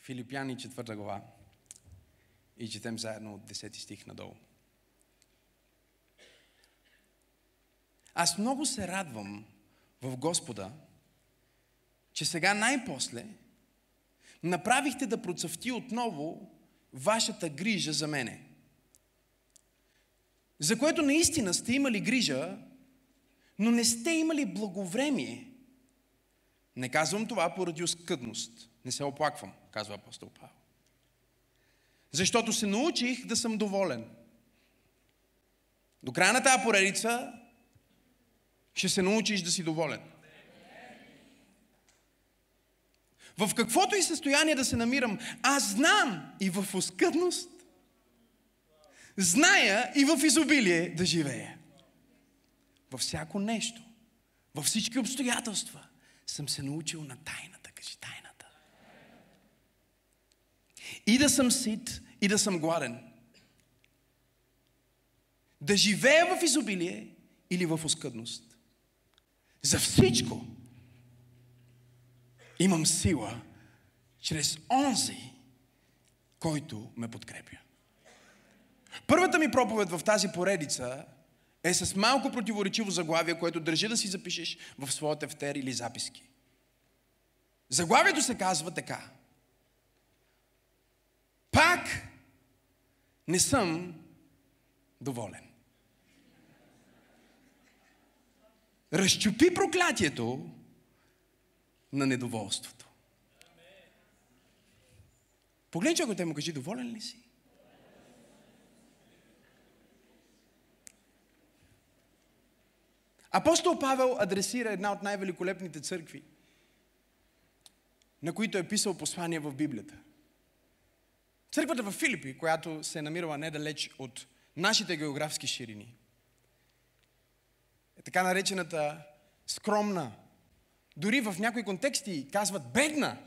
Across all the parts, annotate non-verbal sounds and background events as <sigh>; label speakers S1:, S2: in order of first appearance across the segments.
S1: Филипяни 4 глава и четем заедно от 10 стих надолу. Аз много се радвам в Господа, че сега най-после направихте да процъфти отново вашата грижа за мене. За което наистина сте имали грижа, но не сте имали благовремие. Не казвам това поради оскъдност. Не се оплаквам, казва апостол Павел. Защото се научих да съм доволен. До края на тази поредица ще се научиш да си доволен. В каквото и състояние да се намирам, аз знам и в оскъдност, зная и в изобилие да живея. Във всяко нещо, във всички обстоятелства съм се научил на тайната. Кажи тайната. И да съм сит, и да съм гладен. Да живея в изобилие или в оскъдност. За всичко имам сила чрез онзи, който ме подкрепя. Първата ми проповед в тази поредица е с малко противоречиво заглавие, което държи да си запишеш в своя тефтер или записки. Заглавието се казва така. Пак не съм доволен. Разчупи проклятието на недоволството. Погледни човекът те му кажи, доволен ли си? Апостол Павел адресира една от най-великолепните църкви, на които е писал послания в Библията. Църквата в Филипи, която се е намирала недалеч от нашите географски ширини, е така наречената скромна, дори в някои контексти казват бедна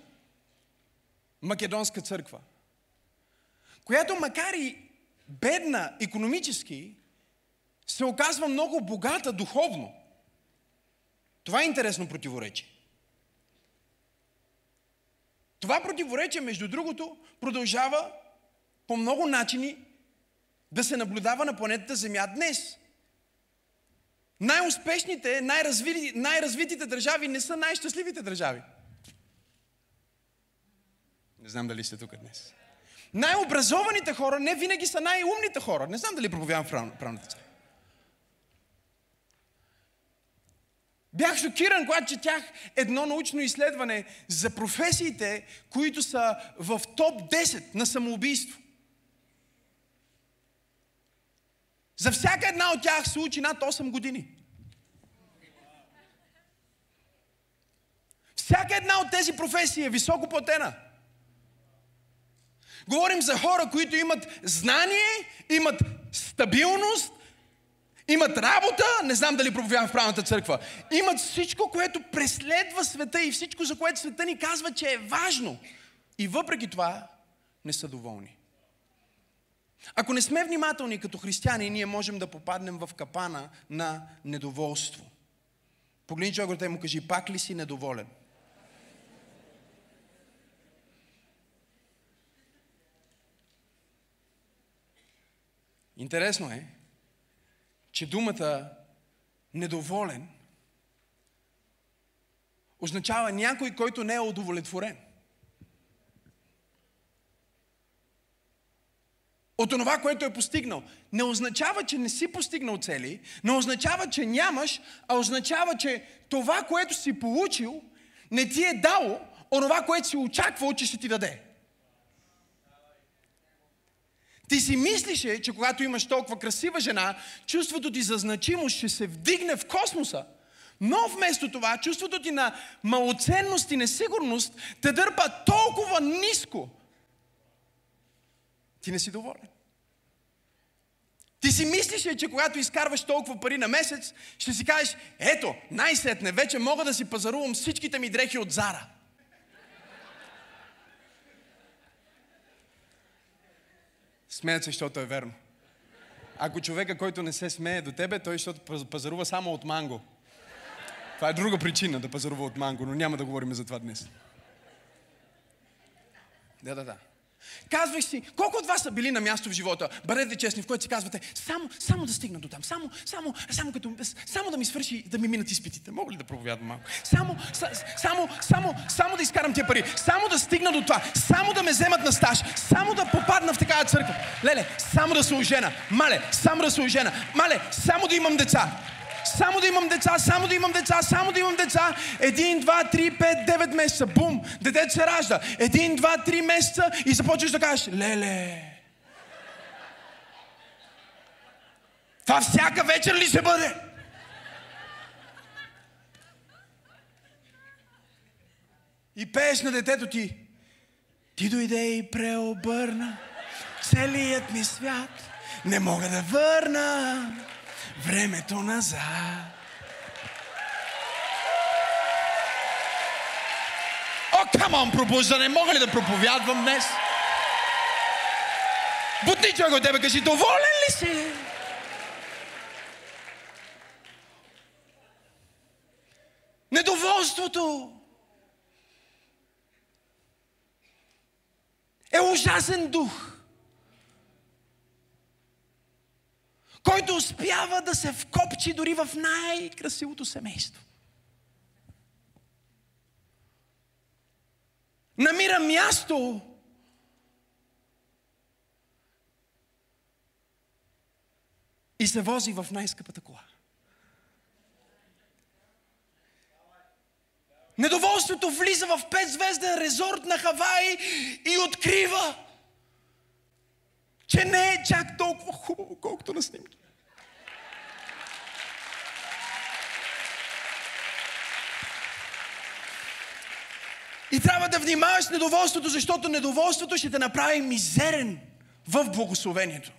S1: македонска църква, която макар и бедна економически, се оказва много богата духовно. Това е интересно противоречие. Това противоречие, между другото, продължава по много начини да се наблюдава на планетата Земя днес. Най-успешните, най-развити, най-развитите държави не са най-щастливите държави. Не знам дали сте тук днес. Най-образованите хора не винаги са най-умните хора. Не знам дали проповядвам в правната Бях шокиран, когато четях едно научно изследване за професиите, които са в топ 10 на самоубийство. За всяка една от тях се учи над 8 години. Всяка една от тези професии е високо платена. Говорим за хора, които имат знание, имат стабилност, имат работа, не знам дали проповядвам в правната църква, имат всичко, което преследва света и всичко, за което света ни казва, че е важно. И въпреки това не са доволни. Ако не сме внимателни като християни, ние можем да попаднем в капана на недоволство. Погледни човекът и му кажи, пак ли си недоволен? Интересно е, че думата недоволен означава някой, който не е удовлетворен. От това, което е постигнал. Не означава, че не си постигнал цели, не означава, че нямаш, а означава, че това, което си получил, не ти е дало онова, което си очаквал, че ще ти даде. Ти си мислише, че когато имаш толкова красива жена, чувството ти за значимост ще се вдигне в космоса. Но вместо това, чувството ти на малоценност и несигурност те дърпа толкова ниско. Ти не си доволен. Ти си мислиш, че когато изкарваш толкова пари на месец, ще си кажеш, ето, най-сетне, вече мога да си пазарувам всичките ми дрехи от Зара. Смеят се, защото е верно. Ако човека, който не се смее до тебе, той защото пазарува само от манго. Това е друга причина да пазарува от манго, но няма да говорим за това днес. Да, да, да. Казвах си, колко от вас са били на място в живота, бъдете честни, в което си казвате, само, само да стигна до там, само, само, само, като, само да ми свърши, да ми минат изпитите. Мога ли да проповядвам малко? Само, са, само, само, само да изкарам тия пари, само да стигна до това, само да ме вземат на стаж, само да попадна в такава църква. Леле, само да се ожена. Мале, само да се ожена. Мале, само да имам деца. Само да имам деца, само да имам деца, само да имам деца. Един, два, три, пет, девет месеца. Бум! Детето се ражда. Един, два, три месеца и започваш да кажеш, леле. Това всяка вечер ли ще бъде? И пееш на детето ти. Ти дойде и преобърна целият ми свят. Не мога да върна времето назад. О, камон, пробуждане, мога ли да проповядвам днес? Бутни човек от тебе, кажи, доволен ли си? Недоволството е ужасен дух. Който успява да се вкопчи дори в най-красивото семейство. Намира място и се вози в най-скъпата кола. Недоволството влиза в петзвезден резорт на Хавай и открива, че не е чак толкова хубаво, колкото на снимки. И трябва да внимаваш недоволството, защото недоволството ще те направи мизерен в благословението.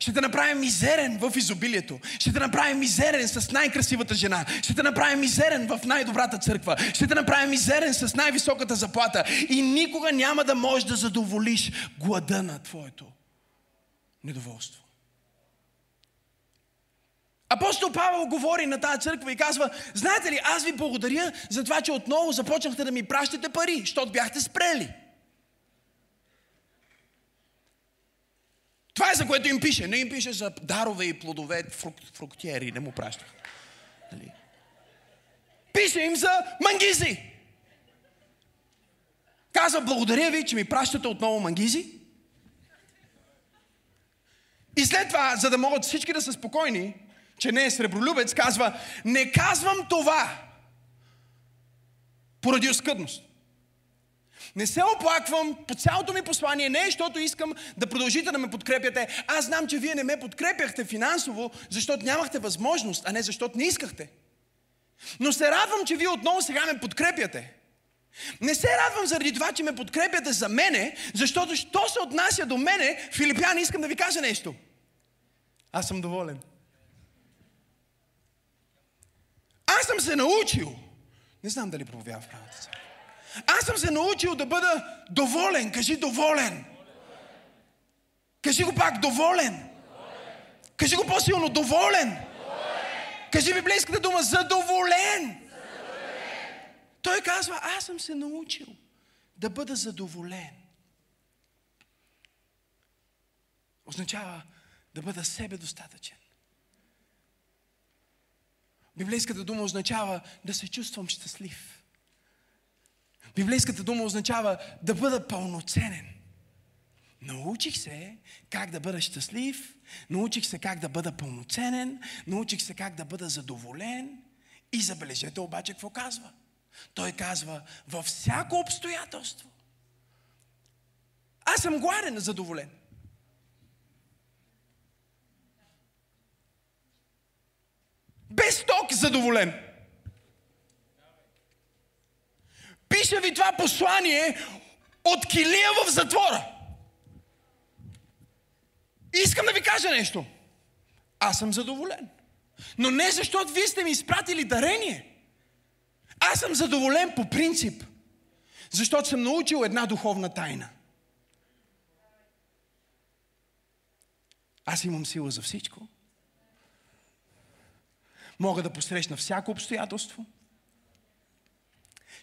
S1: Ще те направи мизерен в изобилието. Ще те направи мизерен с най-красивата жена. Ще те направи мизерен в най-добрата църква. Ще те направи мизерен с най-високата заплата. И никога няма да можеш да задоволиш глада на твоето недоволство. Апостол Павел говори на тази църква и казва, знаете ли, аз ви благодаря за това, че отново започнахте да ми пращате пари, защото бяхте спрели. Това е за което им пише. Не им пише за дарове и плодове, фрук, фруктиери, не му пращах. Нали? Пише им за мангизи. Казва, благодаря ви, че ми пращате отново мангизи. И след това, за да могат всички да са спокойни, че не е сребролюбец, казва, не казвам това поради оскъдност. Не се оплаквам по цялото ми послание, не защото искам да продължите да ме подкрепяте. Аз знам, че вие не ме подкрепяхте финансово, защото нямахте възможност, а не защото не искахте. Но се радвам, че вие отново сега ме подкрепяте. Не се радвам заради това, че ме подкрепяте за мене, защото що се отнася до мене, Филипяни, искам да ви кажа нещо – аз съм доволен. Аз съм се научил. Не знам дали проповядам в правата църква. Аз съм се научил да бъда доволен. Кажи доволен. Кажи го пак доволен. Кажи го по-силно доволен. Кажи библейската дума задоволен. Той казва, аз съм се научил да бъда задоволен. Означава, да бъда себе достатъчен. Библейската дума означава да се чувствам щастлив. Библейската дума означава да бъда пълноценен. Научих се как да бъда щастлив, научих се как да бъда пълноценен, научих се как да бъда задоволен. И забележете обаче какво казва. Той казва, във всяко обстоятелство. Аз съм гладен, задоволен. Без ток задоволен. Пиша ви това послание от килия в затвора. Искам да ви кажа нещо. Аз съм задоволен. Но не защото вие сте ми изпратили дарение. Аз съм задоволен по принцип. Защото съм научил една духовна тайна. Аз имам сила за всичко мога да посрещна всяко обстоятелство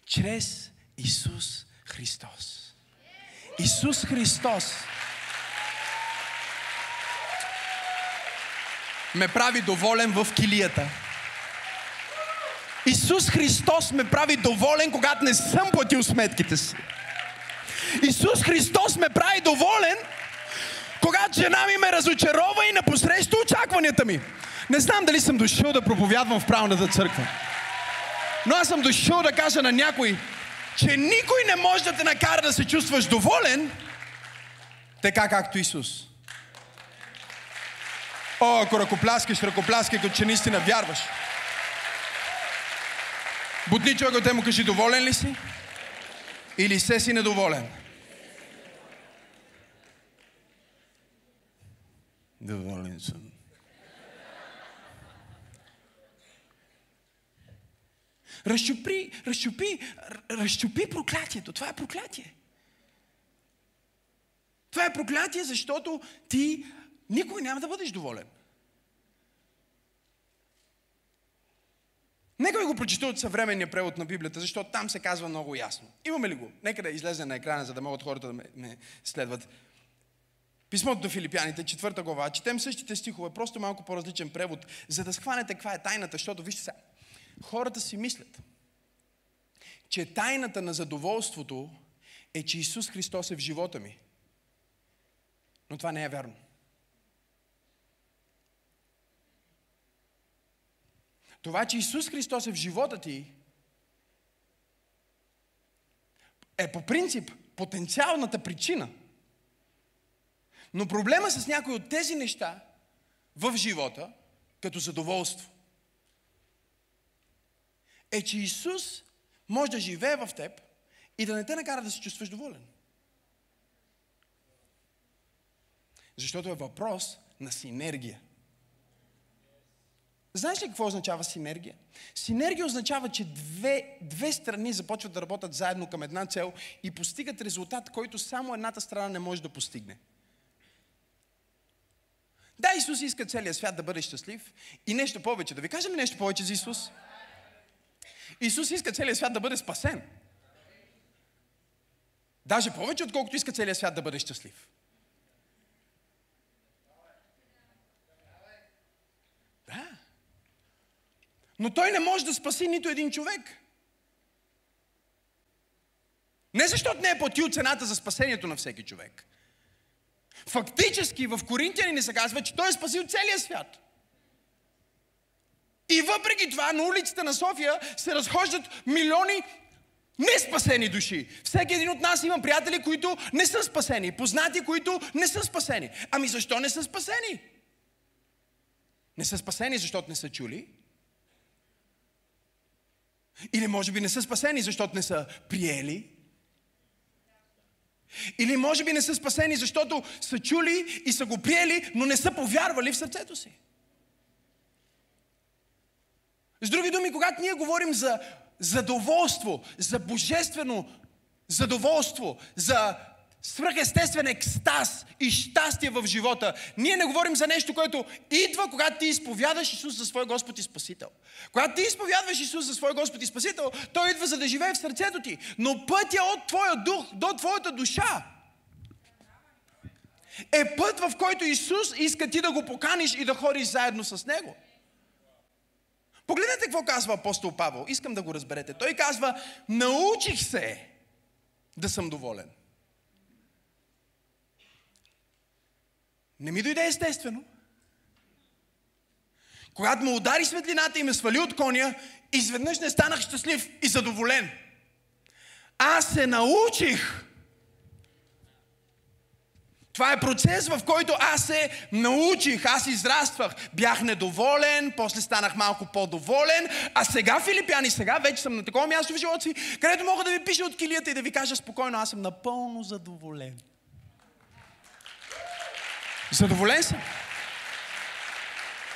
S1: чрез Исус Христос. Исус Христос ме прави доволен в килията. Исус Христос ме прави доволен, когато не съм платил сметките си. Исус Христос ме прави доволен, когато жена ми ме разочарова и не посреща очакванията ми. Не знам дали съм дошъл да проповядвам в правната църква. Но аз съм дошъл да кажа на някой, че никой не може да те накара да се чувстваш доволен, така както Исус. О, ако ръкопляскаш, ръкопляскай, като че наистина вярваш. Бутни човека те му кажи, доволен ли си? Или се си недоволен? Доволен съм. Разчупи, разчупи, разчупи проклятието. Това е проклятие. Това е проклятие, защото ти никой няма да бъдеш доволен. Нека ви го прочита от съвременния превод на Библията, защото там се казва много ясно. Имаме ли го? Нека да излезе на екрана, за да могат хората да ме, ме следват. Писмото до Филипяните, четвърта глава. Четем същите стихове, просто малко по-различен превод, за да схванете каква е тайната, защото вижте сега. Хората си мислят, че тайната на задоволството е, че Исус Христос е в живота ми. Но това не е вярно. Това, че Исус Христос е в живота ти, е по принцип потенциалната причина. Но проблема с някои от тези неща в живота, като задоволство, е, че Исус може да живее в теб и да не те накара да се чувстваш доволен. Защото е въпрос на синергия. Знаеш ли какво означава синергия? Синергия означава, че две, две страни започват да работят заедно към една цел и постигат резултат, който само едната страна не може да постигне. Да, Исус иска целият свят да бъде щастлив и нещо повече. Да ви кажем нещо повече за Исус? Исус иска целият свят да бъде спасен. Даже повече, отколкото иска целият свят да бъде щастлив. Да. Но той не може да спаси нито един човек. Не защото не е платил цената за спасението на всеки човек. Фактически в Коринтияни ни се казва, че той е спасил целия свят. И въпреки това на улицата на София се разхождат милиони неспасени души. Всеки един от нас има приятели, които не са спасени. Познати, които не са спасени. Ами защо не са спасени? Не са спасени, защото не са чули. Или може би не са спасени, защото не са приели. Или може би не са спасени, защото са чули и са го приели, но не са повярвали в сърцето си. С други думи, когато ние говорим за задоволство, за божествено задоволство, за свръхестествен екстаз и щастие в живота. Ние не говорим за нещо, което идва, когато ти изповядаш Исус за свой Господ и Спасител. Когато ти изповядваш Исус за свой Господ и Спасител, Той идва за да живее в сърцето ти. Но пътя от твоя дух до твоята душа е път, в който Исус иска ти да го поканиш и да ходиш заедно с Него. Погледнете какво казва апостол Павел. Искам да го разберете. Той казва, научих се да съм доволен. Не ми дойде естествено. Когато му удари светлината и ме свали от коня, изведнъж не станах щастлив и задоволен. Аз се научих това е процес, в който аз се научих, аз израствах. Бях недоволен, после станах малко по-доволен, а сега, Филипяни, сега вече съм на такова място в живота си, където мога да ви пиша от килията и да ви кажа спокойно, аз съм напълно задоволен. Задоволен съм.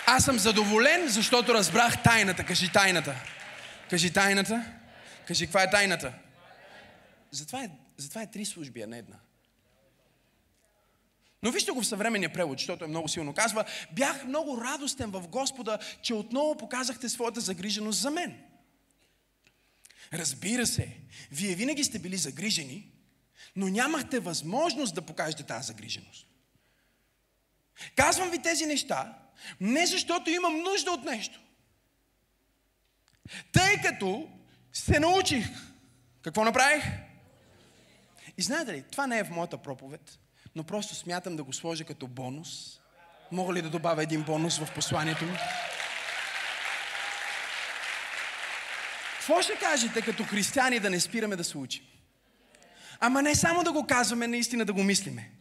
S1: Аз съм задоволен, защото разбрах тайната. Кажи тайната. Кажи тайната. Кажи каква е тайната. Затова е, затова е три служби, а не една. Но вижте го в съвременния превод, защото е много силно. Казва, бях много радостен в Господа, че отново показахте своята загриженост за мен. Разбира се, вие винаги сте били загрижени, Но нямахте възможност да покажете тази загриженост. Казвам ви тези неща, не защото имам нужда от нещо. Тъй като се научих. Какво направих? И знаете ли, това не е в моята проповед, но просто смятам да го сложа като бонус. Мога ли да добавя един бонус в посланието ми? Какво ще кажете като християни да не спираме да се учим? Ама не само да го казваме, наистина да го мислиме.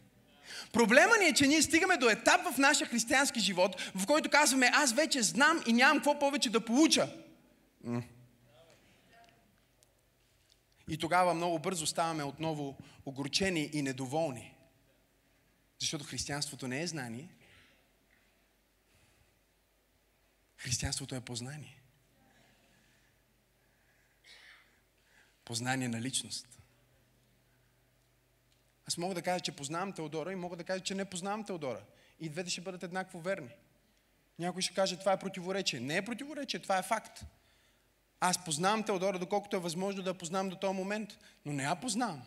S1: Проблема ни е, че ние стигаме до етап в нашия християнски живот, в който казваме, аз вече знам и нямам какво повече да получа. И тогава много бързо ставаме отново огорчени и недоволни. Защото християнството не е знание. Християнството е познание. Познание на личност. Аз мога да кажа, че познавам Теодора и мога да кажа, че не познавам Теодора. И двете ще бъдат еднакво верни. Някой ще каже, това е противоречие. Не е противоречие, това е факт. Аз познавам Теодора, доколкото е възможно да я познавам до този момент, но не я познавам.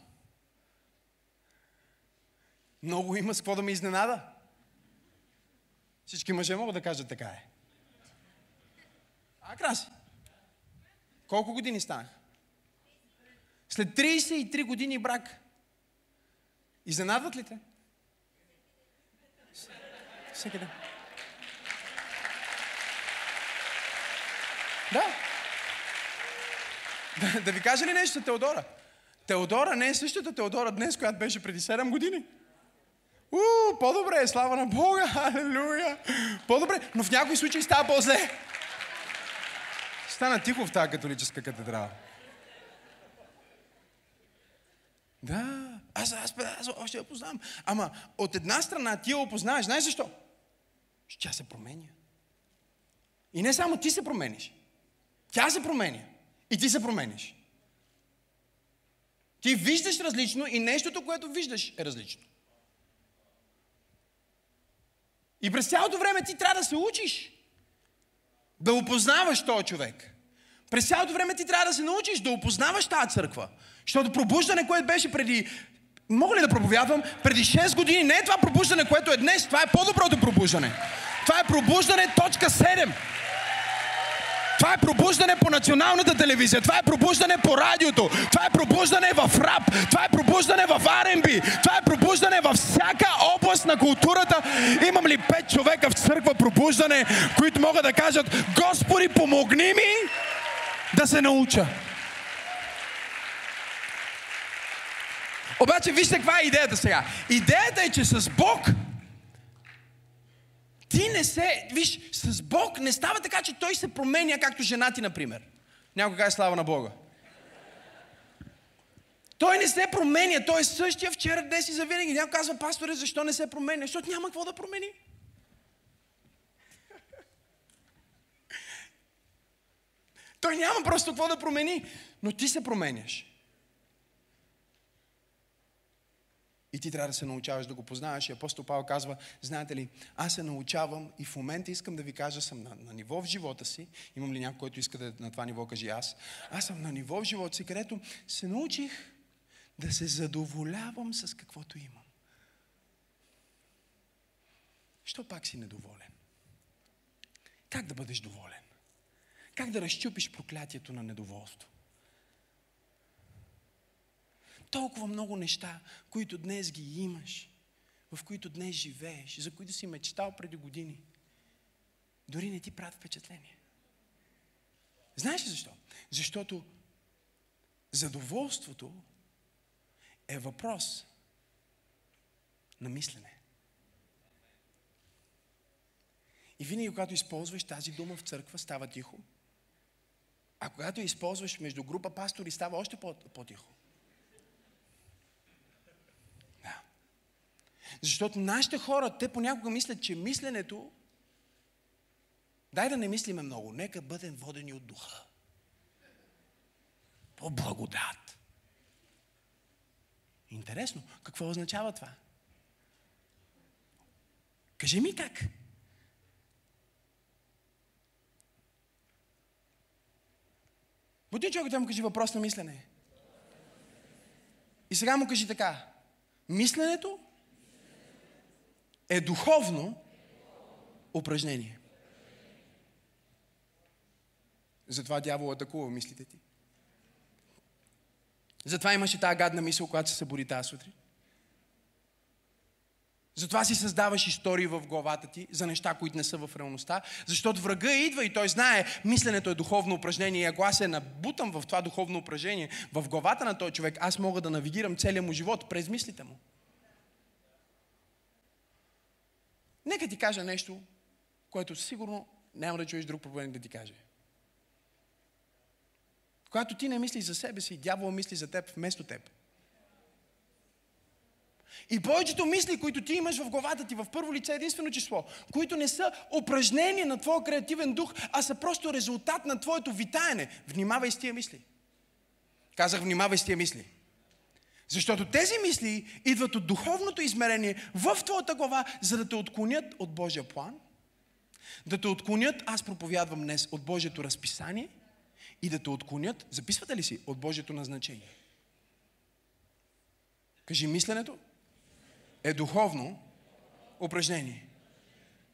S1: Много има с какво да ме изненада. Всички мъже могат да кажат така е. А, краси. Колко години станах? След 33 години брак. Изненадват ли те? Всеки ден. Да. да. Да ви кажа ли нещо Теодора? Теодора не е същата Теодора днес, която беше преди 7 години. У, по-добре е, слава на Бога, <laughs> алелуя. По-добре, но в някои случаи става по-зле. Стана тихо в тази католическа катедрала. Да, аз, аз, аз, още я познавам. Ама от една страна ти я опознаеш. Знаеш защо? Тя се променя. И не само ти се промениш. Тя се променя. И ти се промениш. Ти виждаш различно и нещото, което виждаш е различно. И през цялото време ти трябва да се учиш. Да опознаваш този човек. През цялото време ти трябва да се научиш да опознаваш тази църква. Защото пробуждане, което беше преди Мога ли да проповядвам? Преди 6 години не е това пробуждане, което е днес. Това е по-доброто пробуждане. Това е пробуждане точка 7. Това е пробуждане по националната телевизия. Това е пробуждане по радиото. Това е пробуждане в рап. Това е пробуждане в R&B. Това е пробуждане във всяка област на културата. Имам ли пет човека в църква пробуждане, които могат да кажат Господи, помогни ми да се науча. Обаче вижте каква е идеята сега. Идеята е, че с Бог ти не се, виж, с Бог не става така, че Той се променя, както жена ти, например. Някой каже слава на Бога. Той не се променя, той е същия вчера, днес и завинаги. Някой казва, пасторе, защо не се променя? Защото няма какво да промени. Той няма просто какво да промени, но ти се променяш. И ти трябва да се научаваш да го познаваш. И апостол Павел казва, знаете ли, аз се научавам и в момента искам да ви кажа, съм на, на ниво в живота си. Имам ли някой, който иска да на това ниво, кажи аз. Аз съм на ниво в живота си, където се научих да се задоволявам с каквото имам. Що пак си недоволен? Как да бъдеш доволен? Как да разчупиш проклятието на недоволство? Толкова много неща, които днес ги имаш, в които днес живееш, за които си мечтал преди години, дори не ти правят впечатление. Знаеш ли защо? Защото задоволството е въпрос на мислене. И винаги, когато използваш тази дума в църква, става тихо. А когато използваш между група пастори, става още по-тихо. Защото нашите хора, те понякога мислят, че мисленето, дай да не мислиме много, нека бъдем водени от духа. По благодат. Интересно, какво означава това? Кажи ми как. Буди човек да му кажи въпрос на мислене. И сега му кажи така. Мисленето е духовно упражнение. Затова дявол атакува мислите ти. Затова имаше тази гадна мисъл, която се събуди тази сутрин. Затова си създаваш истории в главата ти за неща, които не са в реалността. Защото врага идва и той знае, мисленето е духовно упражнение. И ако аз се набутам в това духовно упражнение, в главата на този човек, аз мога да навигирам целия му живот през мислите му. Нека ти кажа нещо, което сигурно няма да чуеш друг проблем да ти каже. Когато ти не мислиш за себе си, дявол мисли за теб вместо теб. И повечето мисли, които ти имаш в главата ти в първо лице единствено число, които не са упражнения на твоя креативен дух, а са просто резултат на твоето витаене. Внимавай с тия мисли. Казах, внимавай с тия мисли. Защото тези мисли идват от духовното измерение в твоята глава, за да те отклонят от Божия план, да те отклонят, аз проповядвам днес, от Божието разписание и да те отклонят, записвате ли си, от Божието назначение. Кажи мисленето, е духовно упражнение.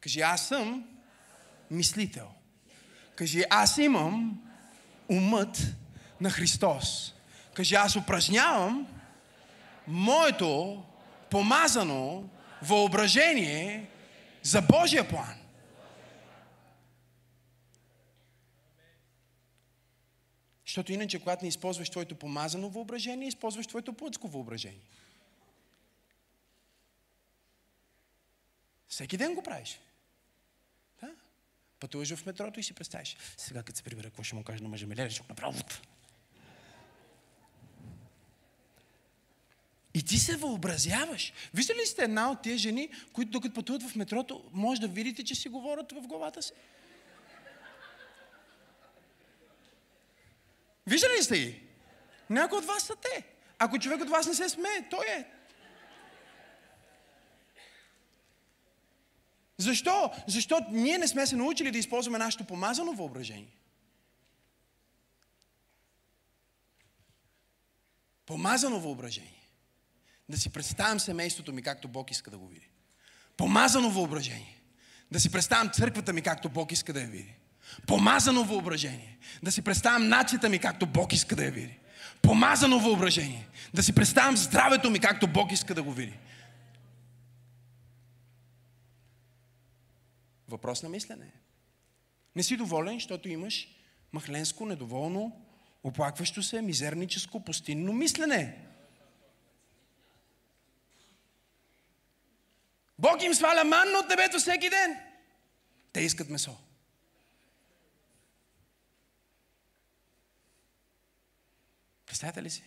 S1: Кажи, аз съм мислител. Кажи, аз имам умът на Христос. Кажи, аз упражнявам моето помазано въображение за Божия план. Защото иначе, когато не използваш твоето помазано въображение, използваш твоето плътско въображение. Всеки ден го правиш. Да? Пътуваш в метрото и си представиш. Сега, като се прибера, какво ще му кажа на мъжа ми? Леле, ще го направя. И ти се въобразяваш. Виждали ли сте една от тия жени, които докато пътуват в метрото, може да видите, че си говорят в главата си? Виждали ли сте ги? Някои от вас са те. Ако човек от вас не се смее, той е. Защо? Защото ние не сме се научили да използваме нашето помазано въображение. Помазано въображение. Да си представям семейството ми както Бог иска да го види. Помазано въображение. Да си представям църквата ми както Бог иска да я види. Помазано въображение. Да си представям нацията ми както Бог иска да я види. Помазано въображение. Да си представям здравето ми както Бог иска да го види. Въпрос на мислене. Не си доволен, защото имаш махленско, недоволно, оплакващо се, мизерническо, пустинно мислене. Бог им сваля манна от небето всеки ден. Те искат месо. Представете ли си?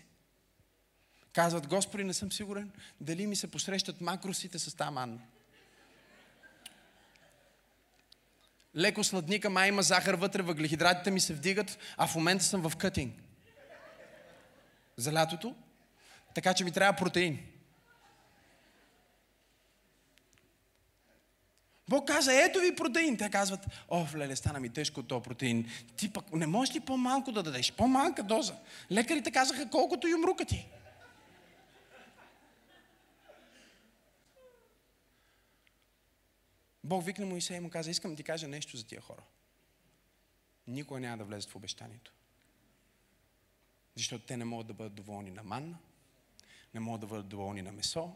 S1: Казват, Господи, не съм сигурен дали ми се посрещат макросите с тази манна. леко сладника, май има захар вътре, въглехидратите ми се вдигат, а в момента съм в кътинг. За лятото. Така че ми трябва протеин. Бог каза, ето ви протеин. Те казват, о, леле, стана ми тежко този протеин. Ти пък не можеш ли по-малко да дадеш? По-малка доза. Лекарите казаха, колкото и умрука ти. Бог викна Моисей и му каза, искам да ти кажа нещо за тия хора. Никога няма да влезат в обещанието. Защото те не могат да бъдат доволни на манна, не могат да бъдат доволни на месо,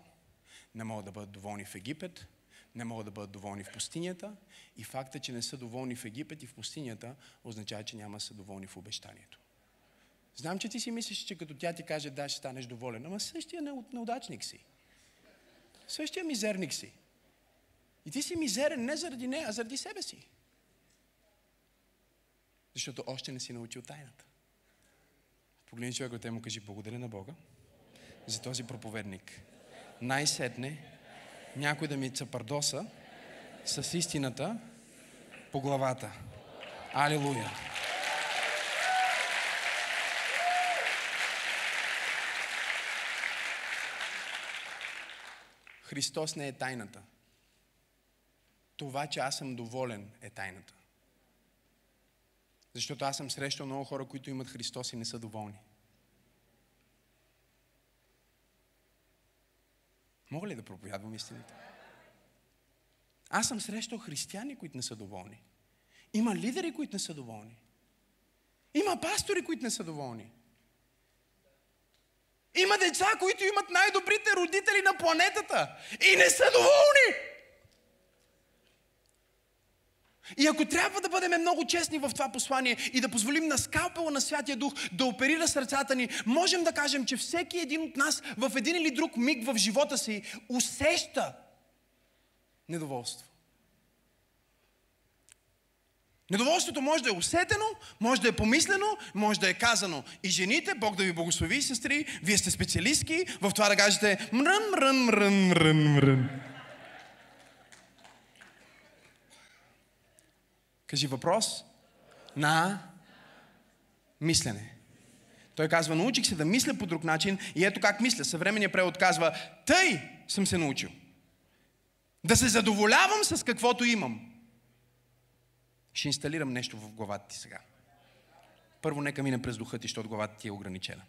S1: не могат да бъдат доволни в Египет, не могат да бъдат доволни в пустинята. И факта, че не са доволни в Египет и в пустинята, означава, че няма да са доволни в обещанието. Знам, че ти си мислиш, че като тя ти каже да, ще станеш доволен, ама същия неудачник си. Същия мизерник си. И ти си мизерен не заради нея, а заради себе си. Защото още не си научил тайната. Погледни човека, те му кажи благодаря на Бога за този проповедник. Най-сетне някой да ми цапардоса с истината по главата. Алилуя! Христос не е тайната. Това, че аз съм доволен, е тайната. Защото аз съм срещал много хора, които имат Христос и не са доволни. Мога ли да проповядвам истината? Аз съм срещал християни, които не са доволни. Има лидери, които не са доволни. Има пастори, които не са доволни. Има деца, които имат най-добрите родители на планетата и не са доволни. И ако трябва да бъдем много честни в това послание и да позволим на скалпела на Святия Дух да оперира сърцата ни, можем да кажем, че всеки един от нас в един или друг миг в живота си усеща недоволство. Недоволството може да е усетено, може да е помислено, може да е казано. И жените, Бог да ви благослови, сестри, вие сте специалистки в това да кажете мрън, мрън, мрън, мрън, мрън. Кажи въпрос на мислене. Той казва, научих се да мисля по друг начин и ето как мисля. Съвременният превод казва, тъй съм се научил. Да се задоволявам с каквото имам. Ще инсталирам нещо в главата ти сега. Първо нека мине през духа ти, защото главата ти е ограничена.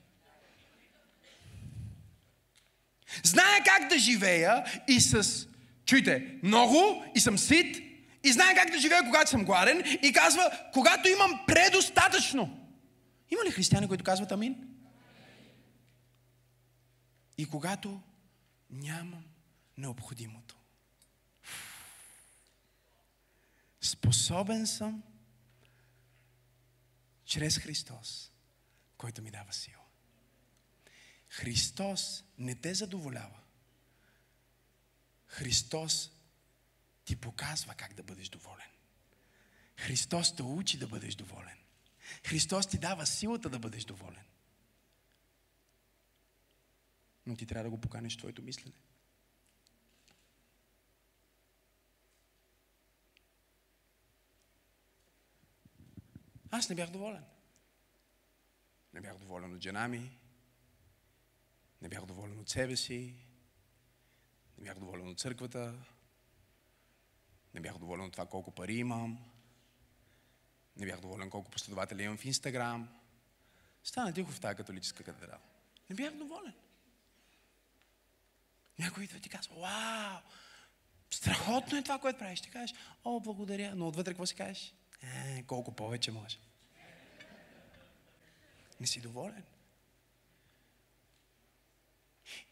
S1: Зная как да живея и с, чуйте, много и съм сит и знае как да живея, когато съм гладен и казва, когато имам предостатъчно. Има ли християни, които казват амин? И когато нямам необходимото. Способен съм чрез Христос, който ми дава сила. Христос не те задоволява. Христос ти показва как да бъдеш доволен. Христос те учи да бъдеш доволен. Христос ти дава силата да бъдеш доволен. Но ти трябва да го поканеш твоето мислене. Аз не бях доволен. Не бях доволен от жена ми. Не бях доволен от себе си. Не бях доволен от църквата. Не бях доволен от това колко пари имам. Не бях доволен колко последователи имам в Инстаграм. Стана тихо в тази католическа катедрала. Не бях доволен. Някой идва и ти казва, вау, страхотно е това, което правиш. Ти кажеш, о, благодаря. Но отвътре какво си кажеш? Е, колко повече може. Не си доволен.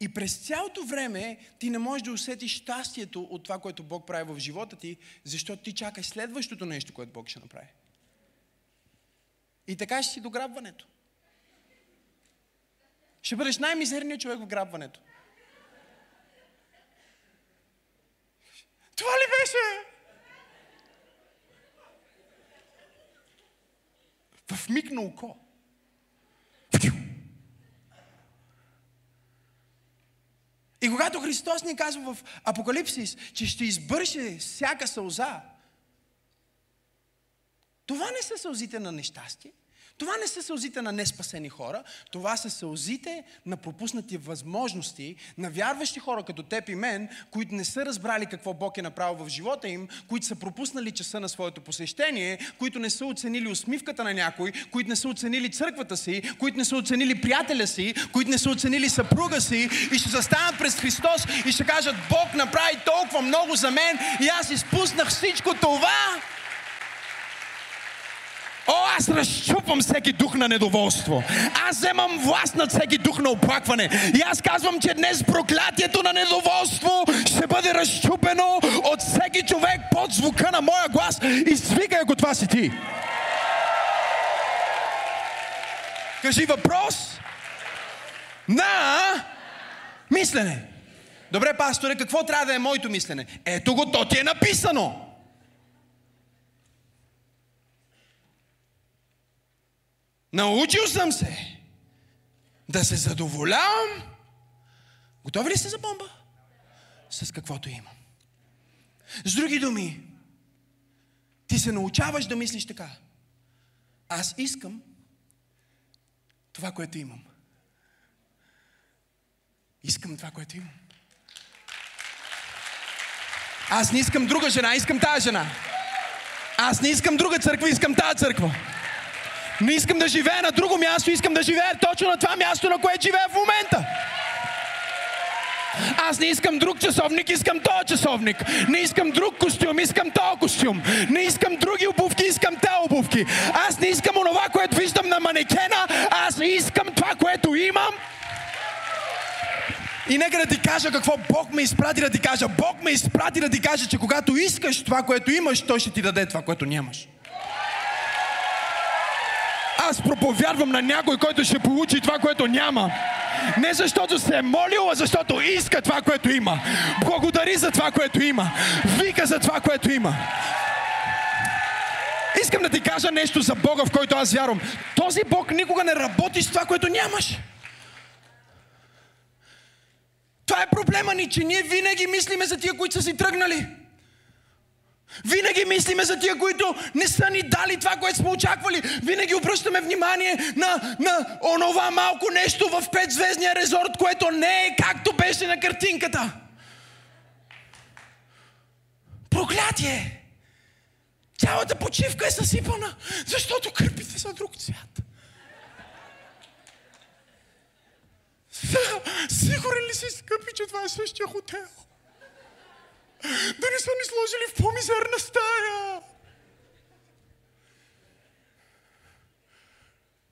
S1: И през цялото време ти не можеш да усетиш щастието от това, което Бог прави в живота ти, защото ти чакаш следващото нещо, което Бог ще направи. И така ще си до грабването. Ще бъдеш най-мизерният човек в грабването. Това ли беше? В миг на око. И когато Христос ни казва в Апокалипсис, че ще избърше всяка сълза, това не са сълзите на нещастие. Това не са сълзите на неспасени хора, това са сълзите на пропуснати възможности на вярващи хора като теб и мен, които не са разбрали какво Бог е направил в живота им, които са пропуснали часа на своето посещение, които не са оценили усмивката на някой, които не са оценили църквата си, които не са оценили приятеля си, които не са оценили съпруга си и ще застанат през Христос и ще кажат Бог направи толкова много за мен и аз изпуснах всичко това. О, аз разчупвам всеки дух на недоволство. Аз вземам власт над всеки дух на оплакване. И аз казвам, че днес проклятието на недоволство ще бъде разчупено от всеки човек под звука на моя глас. И свикай, ако това си ти. Кажи въпрос на мислене. Добре, пасторе, какво трябва да е моето мислене? Ето го, то ти е написано. Научил съм се да се задоволявам. Готови ли сте за бомба? С каквото имам. С други думи, ти се научаваш да мислиш така. Аз искам това, което имам. Искам това, което имам. Аз не искам друга жена, искам тази жена. Аз не искам друга църква, искам тази църква. Не искам да живея на друго място, искам да живея точно на това място, на което живея в момента. Аз не искам друг часовник, искам този часовник. Не искам друг костюм, искам този костюм. Не искам други обувки, искам те обувки. Аз не искам онова, което виждам на манекена, аз искам това, което имам. И нека да ти кажа какво Бог ме изпрати да ти кажа. Бог ме изпрати да ти кажа, че когато искаш това, което имаш, Той ще ти даде това, което нямаш. Аз проповядвам на някой, който ще получи това, което няма. Не защото се е молил, а защото иска това, което има. Благодари за това, което има. Вика за това, което има. Искам да ти кажа нещо за Бога, в който аз вярвам. Този Бог никога не работи с това, което нямаш. Това е проблема ни, че ние винаги мислиме за тия, които са си тръгнали. Винаги мислиме за тия, които не са ни дали това, което сме очаквали. Винаги обръщаме внимание на, на онова малко нещо в петзвездния резорт, което не е както беше на картинката. Проклятие! Цялата почивка е съсипана, защото кърпите са друг цвят. Сигурен ли си, скъпи, че това е същия хотел? Да не са ни сложили в по-мизерна стая.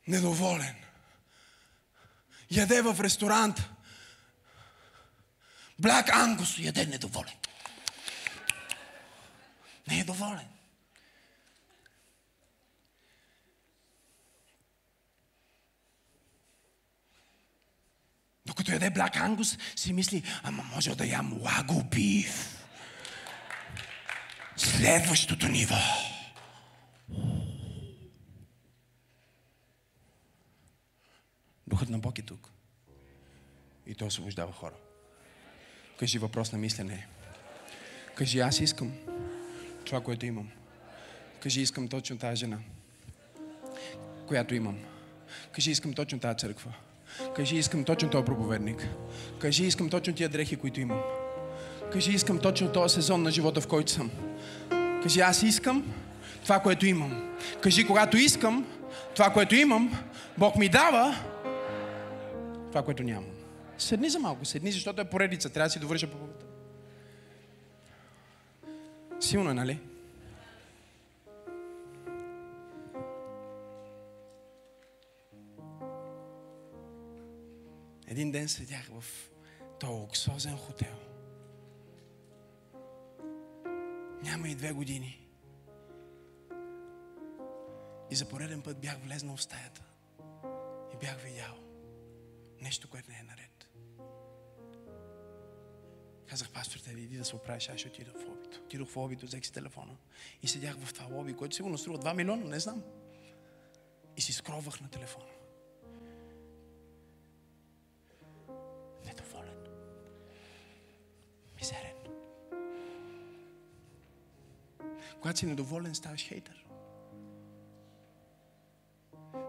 S1: Недоволен. Яде в ресторант. Блак Ангус яде недоволен. Не е доволен. Докато яде Блак Ангус, си мисли, ама може да ям лаго биф. Следващото ниво. Духът на Бог е тук. И той освобождава хора. Кажи въпрос на мислене. Кажи, аз искам това, което имам. Кажи, искам точно тази жена, която имам. Кажи, искам точно тази църква. Кажи, искам точно този проповедник. Кажи, искам точно тия дрехи, които имам. Кажи, искам точно този сезон на живота, в който съм. Кажи, аз искам това, което имам. Кажи, когато искам това, което имам, Бог ми дава това, което нямам. Седни за малко, седни, защото е поредица. Трябва да си довърша проповедта. Силно е, нали? Един ден седях в този луксозен хотел. Няма и две години. И за пореден път бях влезнал в стаята. И бях видял нещо, което не е наред. Казах, пастор, те иди да се оправиш, аз ще отида в лобито. Отидох в лобито, взех си телефона и седях в това лоби, което сигурно струва 2 милиона, не знам. И си скровах на телефона. Когато си недоволен, ставаш хейтър.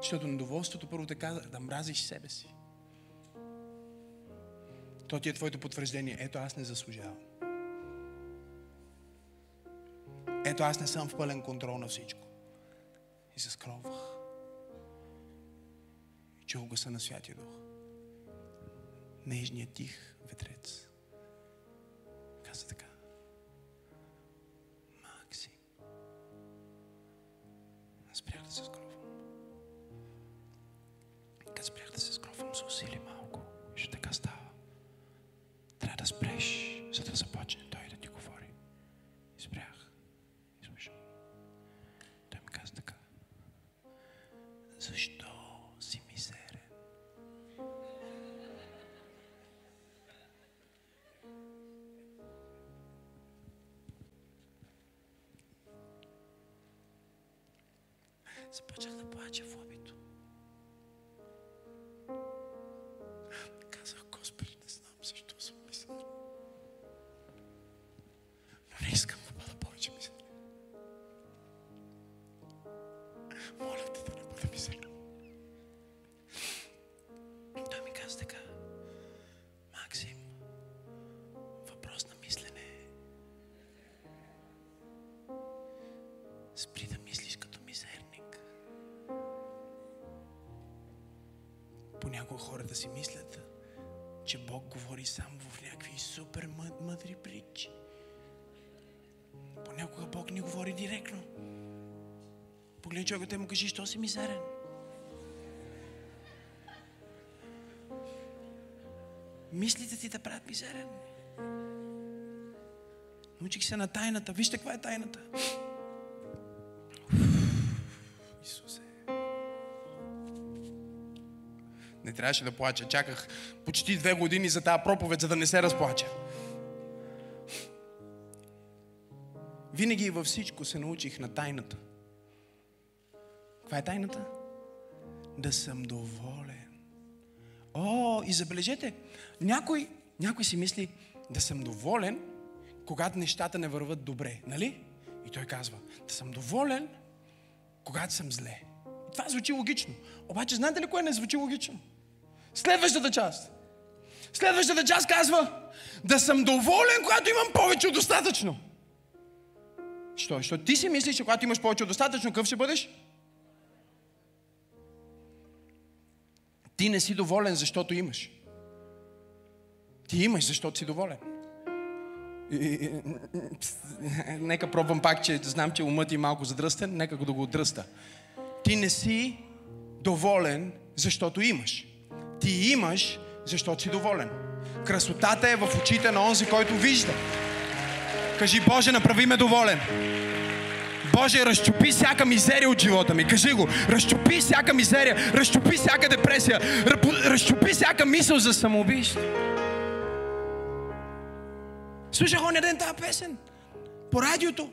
S1: Защото недоволството първо те казва да мразиш себе си. То ти е твоето потвърждение. Ето аз не заслужавам. Ето аз не съм в пълен контрол на всичко. И се скровах. И чух гласа на Святия Дух. Нежният тих ветрец. Каза така. Спрях да се скровам. Като спрях да се скровам, се усили малко. Ще така става. Понякога хората си мислят, че Бог говори само в някакви супер мъдри притчи. Понякога Бог не говори директно. Погледни човекът и му кажи, що си мизерен? Мислите ти да правят мизерен. Научих се на тайната. Вижте каква е тайната. Не трябваше да плача. Чаках почти две години за тази проповед, за да не се разплача. Винаги и във всичко се научих на тайната. Каква е тайната? Да съм доволен. О, и забележете, някой, някой си мисли да съм доволен, когато нещата не върват добре, нали? И той казва, да съм доволен, когато съм зле. Това звучи логично. Обаче знаете ли кое не звучи логично? Следващата част. Следващата част казва, да съм доволен, когато имам повече от достатъчно. Що? Защото ти си мислиш, че когато имаш повече от достатъчно, какъв ще бъдеш? Ти не си доволен, защото имаш. Ти имаш, защото си доволен. нека пробвам пак, че знам, че умът ти е малко задръстен, нека го да го отдръста. Ти не си доволен, защото имаш. Ти имаш, защото си доволен. Красотата е в очите на онзи, който вижда. Кажи, Боже, направи ме доволен. Боже, разчупи всяка мизерия от живота ми. Кажи го. Разчупи всяка мизерия, разчупи всяка депресия, разчупи всяка мисъл за самоубийство. Слушах оня ден тази песен. По радиото.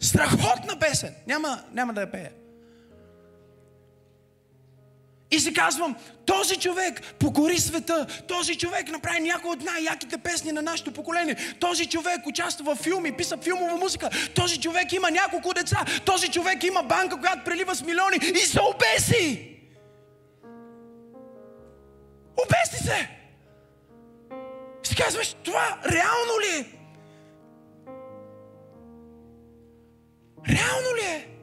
S1: Страхотна песен. Няма, няма да я пея. И си казвам, този човек покори света, този човек направи някои от най-яките песни на нашето поколение, този човек участва в филми, писа филмова музика, този човек има няколко деца, този човек има банка, която прелива с милиони и се обеси! Обеси се! Си казваш, това реално ли е? Реално ли е?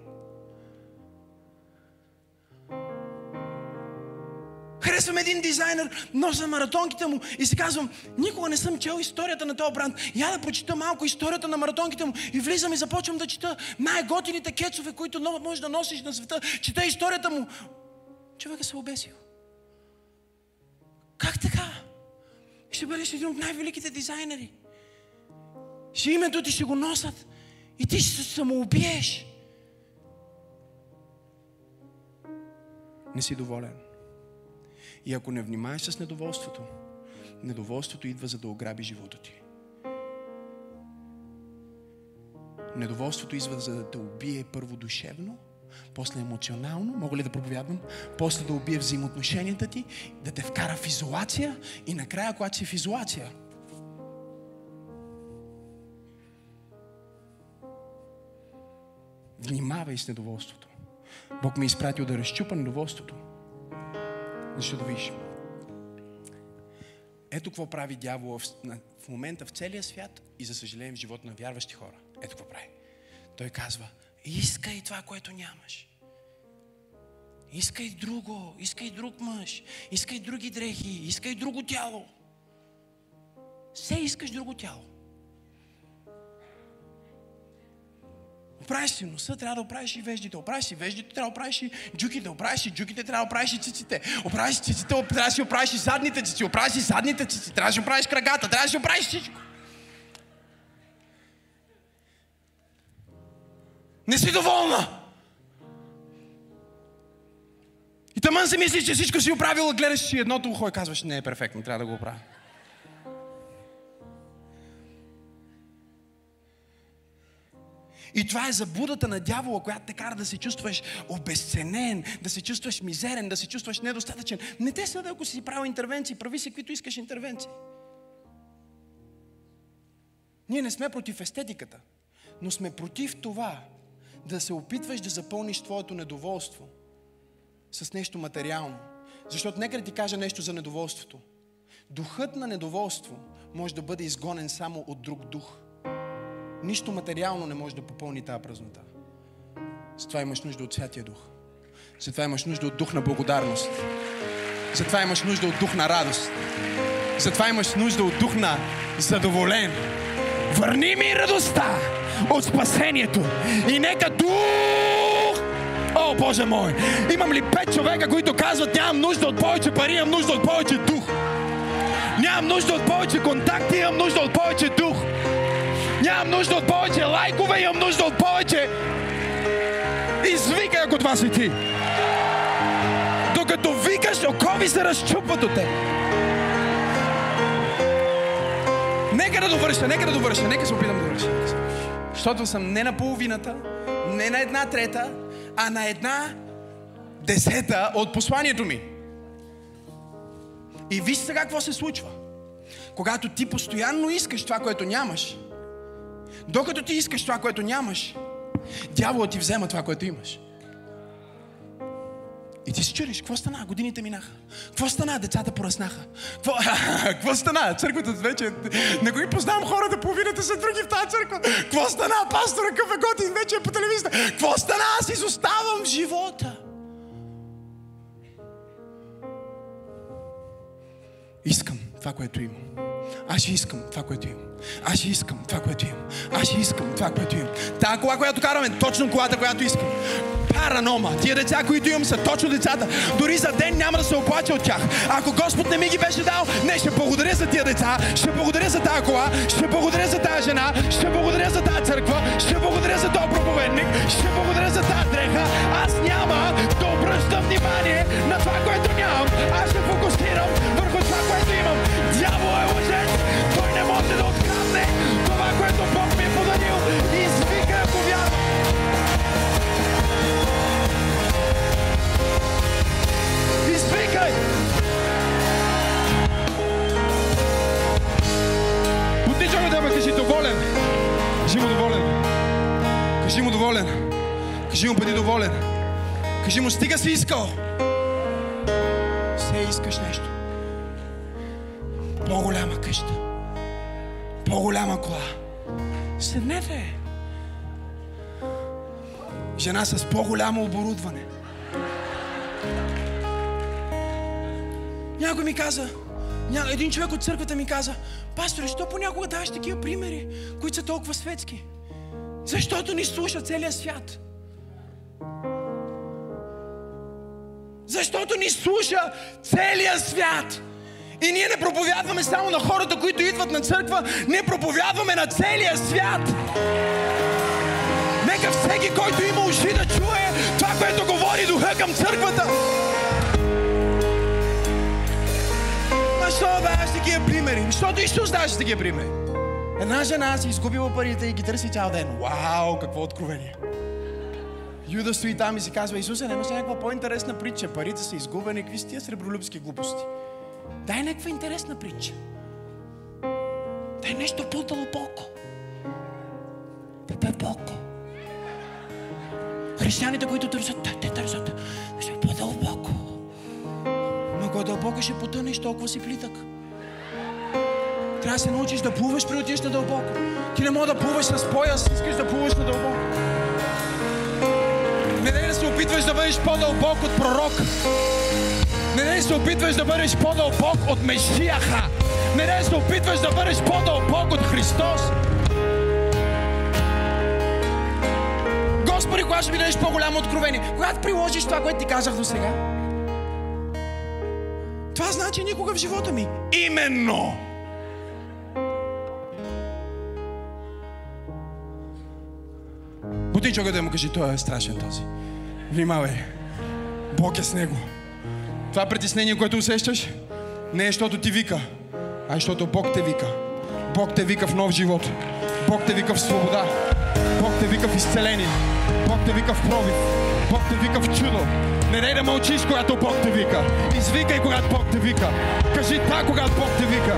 S1: Харесвам един дизайнер, нося маратонките му и си казвам, никога не съм чел историята на този бранд. Я да прочита малко историята на маратонките му и влизам и започвам да чета най-готините кецове, които можеш да носиш на света. Чета историята му. Човек е се обесил. Как така? Ще бъдеш един от най-великите дизайнери. Ще името ти ще го носят и ти ще се самоубиеш. Не си доволен. И ако не внимаеш с недоволството, недоволството идва за да ограби живота ти. Недоволството идва за да те убие първо душевно, после емоционално, мога ли да проповядвам, после да убие взаимоотношенията ти, да те вкара в изолация и накрая, когато си в изолация, внимавай с недоволството. Бог ме е изпратил да разчупа недоволството. Защото виж, ето какво прави дявола в, в момента в целия свят и за съжаление в живота на вярващи хора. Ето какво прави. Той казва, искай това, което нямаш. Искай друго, искай друг мъж, искай други дрехи, искай друго тяло. Все искаш друго тяло. Оправиш си носа, трябва да оправиш и веждите. Оправиш си веждите, трябва да оправиш и джуките. Оправиш си джуките, трябва да оправиш и циците. Оправиш циците, трябва да си оправиш и задните цици. Оправиш си задните цици, трябва да си оправиш крагата, трябва да си оправиш всичко. Не си доволна. И тъмън си мислиш, че всичко си оправила, гледаш си едното ухо и казваш, не е перфектно, трябва да го оправя. И това е забудата на дявола, която те кара да се чувстваш обесценен, да се чувстваш мизерен, да се чувстваш недостатъчен. Не те съда, ако си правил интервенции, прави си каквито искаш интервенции. Ние не сме против естетиката, но сме против това да се опитваш да запълниш твоето недоволство с нещо материално. Защото нека да ти кажа нещо за недоволството. Духът на недоволство може да бъде изгонен само от друг дух – Нищо материално не може да попълни тази празнота. Затова имаш нужда от Святия Дух. Затова имаш нужда от дух на благодарност. Затова имаш нужда от дух на радост. Затова имаш нужда от дух на задоволен. Върни ми радостта от спасението и нека дух О, Боже мой! Имам ли пет човека, които казват, нямам нужда от повече пари, имам нужда от повече дух. Нямам нужда от повече контакти, имам нужда от повече дух. Нямам нужда от повече лайкове, имам нужда от повече. Извикай, ако това си ти. Докато викаш, окови се разчупват от теб. Нека да довърша, нека да довърша, нека се опитам да довърша. Защото съм не на половината, не на една трета, а на една десета от посланието ми. И виж сега какво се случва. Когато ти постоянно искаш това, което нямаш, докато ти искаш това, което нямаш, дяволът ти взема това, което имаш. И ти се чудиш, какво стана? Годините минаха. Какво стана? Децата пораснаха. Какво, <laughs> какво стана? Църквата вече... Не го и познавам хората, половината са други в тази църква. Какво стана? Пастора какъв е готин, вече е по телевизията. Какво стана? Аз изоставам живота. Искам това, което имам. Аз ще искам това, което имам. Аз искам това, което имам. Аз искам това, което имам. Та кола, която караме, точно колата, която искам. Паранома. Тия деца, които имам, са точно децата. Дори за ден няма да се оплача от тях. Ако Господ не ми ги беше дал, не, ще благодаря за тия деца, ще благодаря за тази кола, ще благодаря за тази жена, ще благодаря за тази църква, ще благодаря за този проповедник, ще благодаря за тази дреха. Аз няма да обръщам внимание на това, което нямам. Аз ще фокусирам върху това, което имам. Кажи му доволен. Кажи му бъди доволен. Кажи му стига си искал. Все искаш нещо. По-голяма къща. По-голяма кола. Седнете. Жена с по-голямо оборудване. Някой ми каза, един човек от църквата ми каза, пасторе, що понякога даваш такива примери, които са толкова светски? Защото ни слуша целият свят. Защото ни слуша целият свят. И ние не проповядваме само на хората, които идват на църква, ние проповядваме на целия свят. Нека всеки, който има уши да чуе това, което говори духа към църквата. Защо даваш такива примери? Защото Исус даваше такива примери. Една жена си изгубила парите и ги търси цял ден. Вау, какво откровение! Юда стои там и си казва, Исусе, нямаш някаква по-интересна притча. Парите са изгубени, какви са тия сребролюбски глупости? Дай някаква интересна притча. Дай нещо по-дълбоко. По-дълбоко. Християните, които търсят, те, те търсят нещо по-дълбоко. Много дълбоко ще потънеш, толкова си плитък. Трябва да се научиш да плуваш, при отидеш на дълбоко. Ти не можеш да плуваш с пояс, искаш да плуваш на дълбоко. Не дай да се опитваш да бъдеш по-дълбок от пророк. Не дай да се опитваш да бъдеш по-дълбок от Месияха. Не дай да се опитваш да бъдеш по-дълбок от Христос. Господи, кога ще ми дадеш по-голямо откровение? Когато приложиш това, което ти казах до сега. Това значи никога в живота ми. Именно! Човека да му кажи, той е страшен този. Внимавай. Бог е с него. Това притеснение, което усещаш, не е защото ти вика, а е защото Бог те вика. Бог те вика в нов живот. Бог те вика в свобода. Бог те вика в изцеление. Бог те вика в пробив. Бог те вика в чудо. Не дай да мълчиш, когато Бог те вика. Извикай, когато Бог те вика. Кажи та, когато Бог те вика.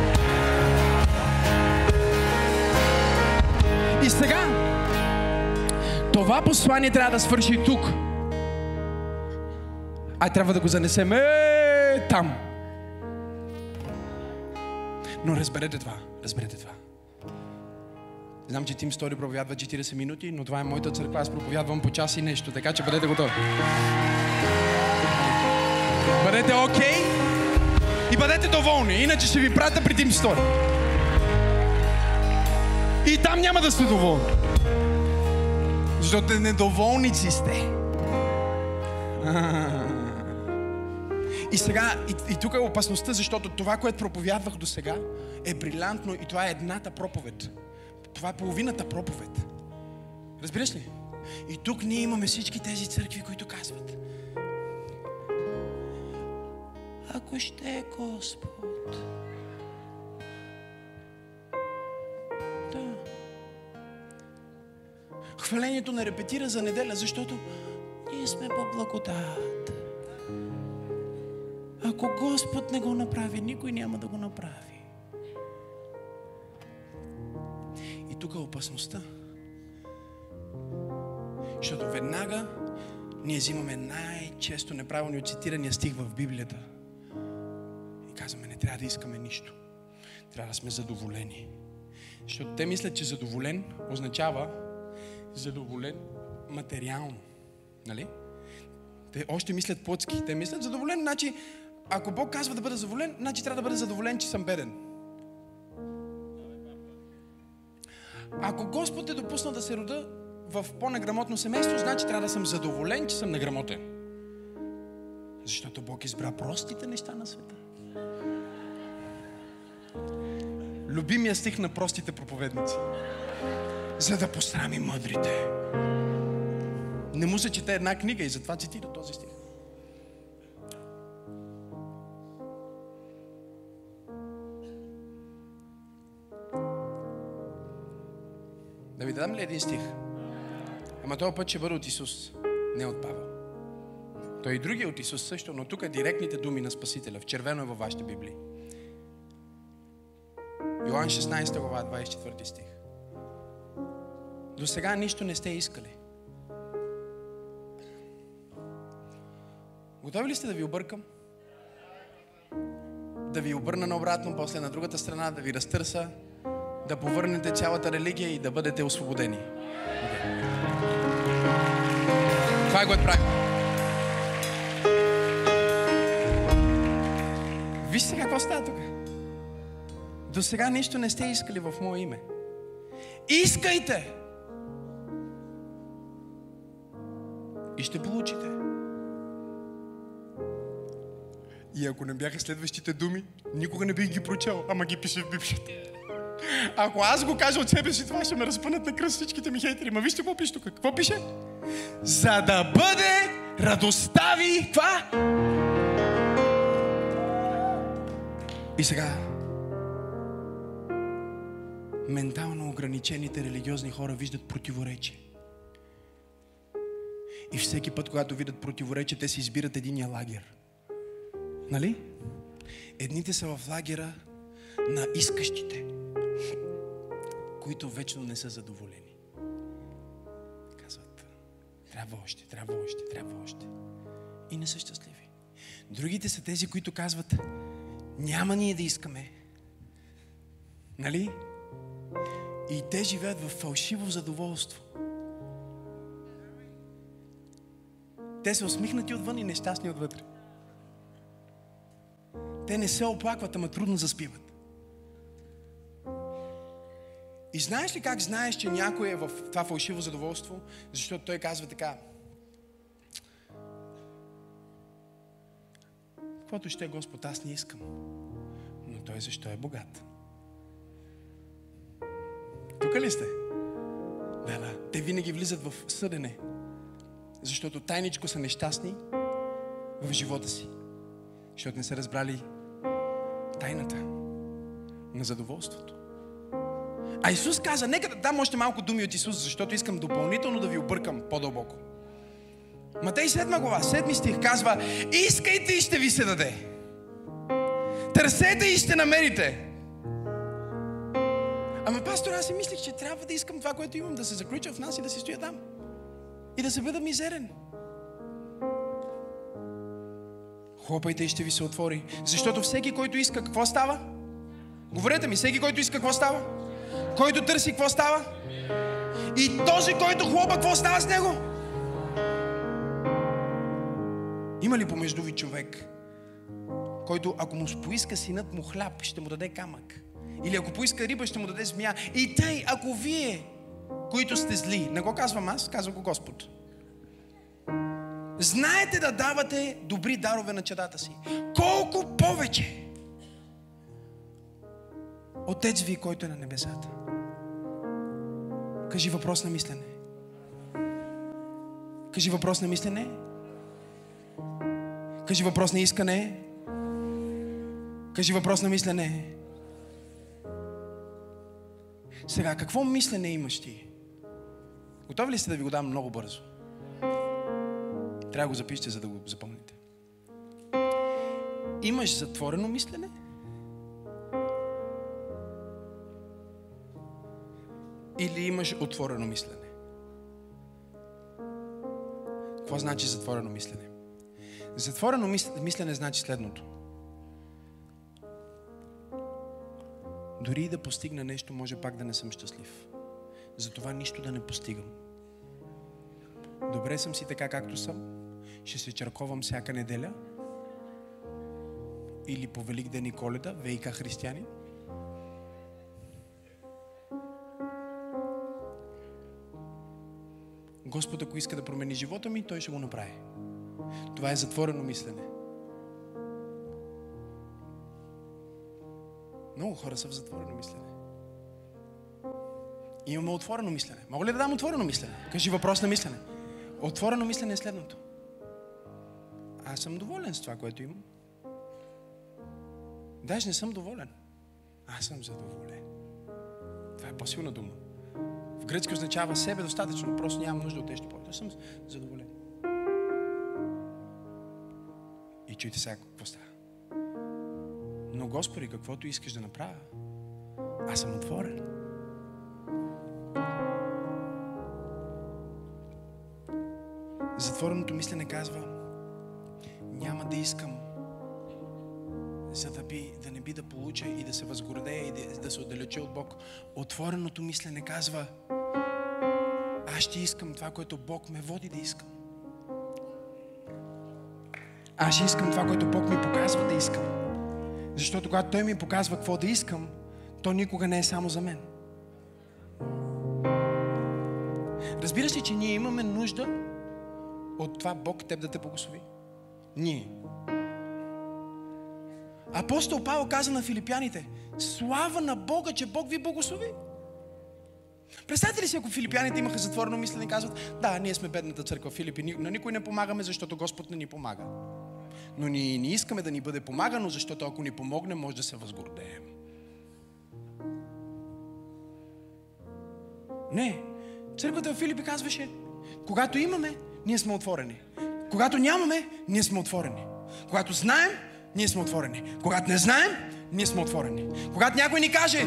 S1: И сега, това послание трябва да свърши тук. А трябва да го занесем е, там. Но разберете това. Разберете това. Знам, че Тим Стори проповядва 40 минути, но това е моята църква. Аз проповядвам по час и нещо, така че бъдете готови. Бъдете окей. Okay. И бъдете доволни, иначе ще ви пратя при Тим Стори. И там няма да сте доволни. Защото недоволници сте. И сега, и, и тук е опасността, защото това, което проповядвах до сега, е брилянтно и това е едната проповед. Това е половината проповед. Разбираш ли? И тук ние имаме всички тези църкви, които казват. Ако ще е Господ. Хвалението не репетира за неделя, защото ние сме по благодат. Ако Господ не го направи, никой няма да го направи. И тук е опасността. Защото веднага ние взимаме най-често неправилно цитирания стих в Библията. И казваме, не трябва да искаме нищо. Трябва да сме задоволени. Защото те мислят, че задоволен означава задоволен материално. Нали? Те още мислят плътски. Те мислят задоволен, значи ако Бог казва да бъда задоволен, значи трябва да бъда задоволен, че съм беден. Ако Господ е допуснал да се рода в по-неграмотно семейство, значи трябва да съм задоволен, че съм неграмотен. Защото Бог избра простите неща на света. Любимия стих на простите проповедници. За да посрами мъдрите. Не му се чете една книга и затова цитира този стих. Да ви дадам ли един стих? Ама този път ще бъде от Исус, не от Павел. Той и другия от Исус също, но тук е директните думи на Спасителя. В червено е във вашите Библии. Йоан 16 глава, 24 стих. До сега нищо не сте искали. Готови ли сте да ви объркам? Да ви обърна наобратно, после на другата страна, да ви разтърса, да повърнете цялата религия и да бъдете освободени. Okay. Това е което правим. Вижте какво става тук. До сега нищо не сте искали в мое име. Искайте! И ще получите. И ако не бяха следващите думи, никога не бих ги прочел, ама ги пише в Библията. Ако аз го кажа от себе си, това ще ме разпънат на кръст всичките ми хейтери. Ма вижте какво пише тук. Какво пише? За да бъде радостта ви. Каква? И сега. Ментално ограничените религиозни хора виждат противоречие. И всеки път, когато видят противоречие, те си избират единия лагер. Нали? Едните са в лагера на искащите които вечно не са задоволени. Казват, трябва още, трябва още, трябва още. И не са щастливи. Другите са тези, които казват, няма ние да искаме. Нали? И те живеят в фалшиво задоволство. Те са усмихнати отвън и нещастни отвътре. Те не се оплакват, ама трудно заспиват. И знаеш ли как знаеш, че някой е в това фалшиво задоволство? Защото той казва така. Каквото ще е Господ, аз не искам. Но той защо е богат? Тук ли сте? Да, да. Те винаги влизат в съдене. Защото тайничко са нещастни в живота си. Защото не са разбрали тайната на задоволството. А Исус каза, нека да дам още малко думи от Исус, защото искам допълнително да ви объркам по-дълбоко. Матей 7 глава, 7 стих казва, искайте и ще ви се даде. Търсете и ще намерите. Ама пастор, аз си мислех, че трябва да искам това, което имам, да се заключа в нас и да си стоя там. И да се бъда мизерен. Хлопайте и ще ви се отвори. Защото всеки, който иска, какво става? Говорете ми, всеки, който иска, какво става? Който търси, какво става? И този, който хлопа, какво става с него? Има ли помежду ви човек, който ако му поиска синът му хляб, ще му даде камък. Или ако поиска риба, ще му даде змия. И тъй, ако вие, които сте зли, не го казвам аз, казва го Господ. Знаете да давате добри дарове на чадата си. Колко повече Отец ви, който е на небесата. Кажи въпрос на мислене. Кажи въпрос на мислене. Кажи въпрос на искане. Кажи въпрос на мислене. Сега, какво мислене имаш ти? Готови ли сте да ви го дам много бързо? Трябва да го запишете, за да го запомните. Имаш затворено мислене? Или имаш отворено мислене? Какво значи затворено мислене? Затворено мислене значи следното. Дори и да постигна нещо, може пак да не съм щастлив. Затова нищо да не постигам. Добре съм си така, както съм. Ще се черковам всяка неделя. Или по Велик ден и коледа, ВИК християни. Господ, ако иска да промени живота ми, Той ще го направи. Това е затворено мислене. Много хора са в затворено мислене. Имаме отворено мислене. Мога ли да дам отворено мислене? Кажи въпрос на мислене. Отворено мислене е следното. Аз съм доволен с това, което имам. Даже не съм доволен. Аз съм задоволен. Това е по-силна дума. В гръцки означава себе достатъчно, просто нямам нужда от нещо повече. Аз съм задоволен. И чуйте сега какво става. Но Господи, каквото искаш да направя, аз съм отворен. Затвореното мислене казва, няма да искам, за да, би, да не би да получа и да се възгордея и да, да се отдалеча от Бог. Отвореното мислене казва, аз ще искам това, което Бог ме води да искам. Аз ще искам това, което Бог ми показва да искам. Защото когато Той ми показва какво да искам, то никога не е само за мен. Разбира се, че ние имаме нужда от това Бог теб да те благослови. Ние. Апостол Павел каза на филипяните, слава на Бога, че Бог ви благослови. Представете ли си, ако филипяните имаха затворено мислене и казват, да, ние сме бедната църква Филипи, на никой не помагаме, защото Господ не ни помага. Но ние не искаме да ни бъде помагано, защото ако ни помогне, може да се възгордеем. Не. Църквата в Филипи казваше, когато имаме, ние сме отворени. Когато нямаме, ние сме отворени. Когато знаем, ние сме отворени. Когато не знаем, ние сме отворени. Когато някой ни каже,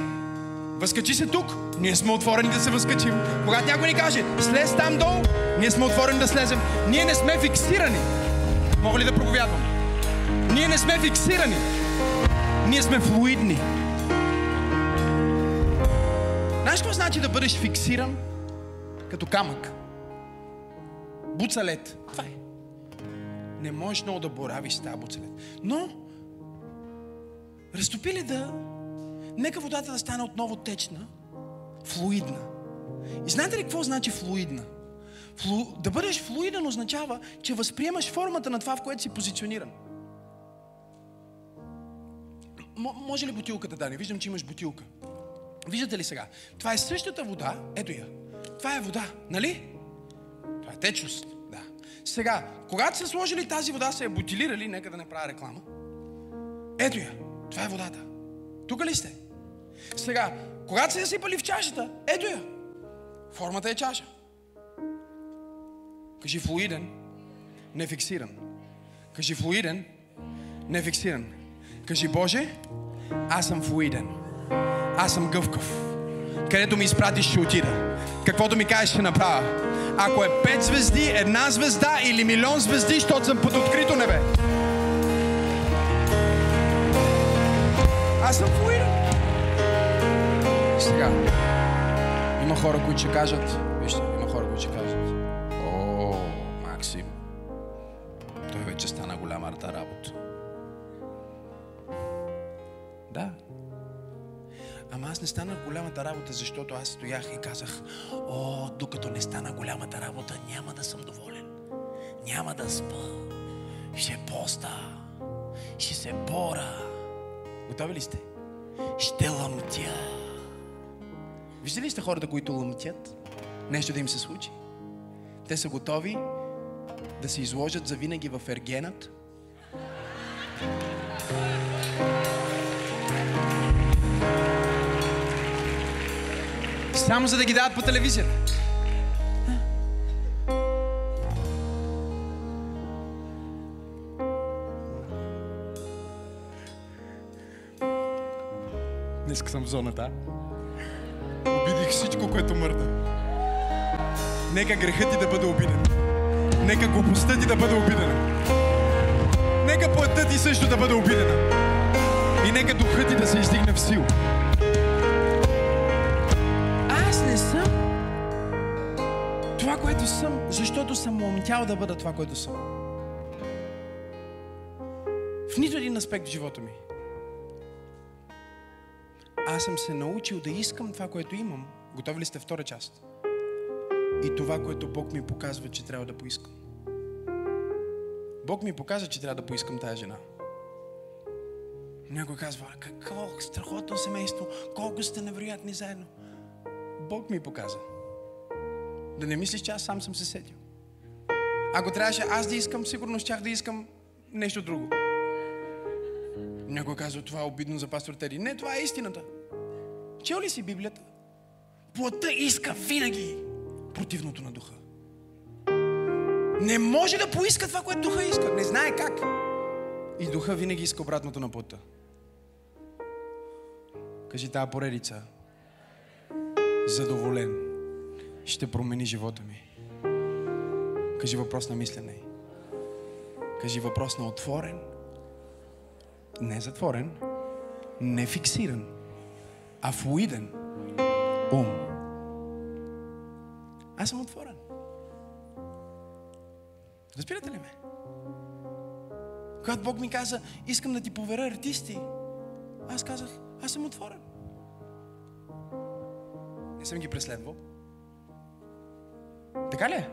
S1: възкачи се тук, ние сме отворени да се възкачим. Когато някой ни каже, слез там долу, ние сме отворени да слезем. Ние не сме фиксирани. Мога ли да проповядвам? Ние не сме фиксирани. Ние сме флуидни. Знаеш какво значи да бъдеш фиксиран като камък? Буцалет. Това е. Не можеш много да боравиш тази буцалет. Но, разтопи ли да, нека водата да стане отново течна, флуидна. И знаете ли какво значи флуидна? Флу... Да бъдеш флуиден означава, че възприемаш формата на това, в което си позициониран. Може ли бутилката да не? Виждам, че имаш бутилка. Виждате ли сега? Това е същата вода. Ето я. Това е вода, нали? Това е течност. Да. Сега, когато са сложили тази вода, са я бутилирали, нека да не правя реклама. Ето я. Това е водата. Тук ли сте? Сега, когато са я сипали в чашата, ето я. Формата е чаша. Кажи флуиден, не фиксиран. Кажи флуиден, не фиксиран. Кажи Боже, аз съм флуиден. Аз съм гъвкав. Където ми изпратиш, ще отида. Каквото ми кажеш, ще направя. Ако е пет звезди, една звезда или милион звезди, защото съм под открито небе. Аз съм флуиден. Сега, има хора, които ще кажат, не станах голямата работа, защото аз стоях и казах, о, докато не стана голямата работа, няма да съм доволен. Няма да спа. Ще поста. Ще се бора. Готови ли сте? Ще лъмтя. Виждали ли сте хората, които лъмтят? Нещо да им се случи? Те са готови да се изложат за винаги в ергенът. Само за да ги дават по телевизията. Днес съм в зоната. Обидих всичко, което мърда. Нека грехът ти да бъде обиден. Нека глупостта ти да бъде обидена. Нека плътта ти също да бъде обидена. И нека духът ти да се издигне в сила. Което съм, защото съм умтял да бъда това, което съм. В нито един аспект в живота ми. Аз съм се научил да искам това, което имам. Готови ли сте втора част? И това, което Бог ми показва, че трябва да поискам. Бог ми показва, че трябва да поискам тази жена. Някой казва, какво страхотно семейство, колко сте невероятни заедно. Бог ми показа. Да не мислиш, че аз сам съм се сетил. Ако трябваше аз да искам, сигурно щях да искам нещо друго. Някой казва, това е обидно за пастор Тери. Не, това е истината. Чел ли си Библията? Плътта иска винаги противното на духа. Не може да поиска това, което духа иска. Не знае как. И духа винаги иска обратното на плътта. Кажи тази поредица. Задоволен. Ще промени живота ми. Кажи въпрос на мислене. Кажи въпрос на отворен. Не затворен. Не фиксиран. А флуиден. Ум. Аз съм отворен. Разбирате ли ме? Когато Бог ми каза, искам да ти поверя артисти, аз казах, аз съм отворен. Не съм ги преследвал. Така ли е?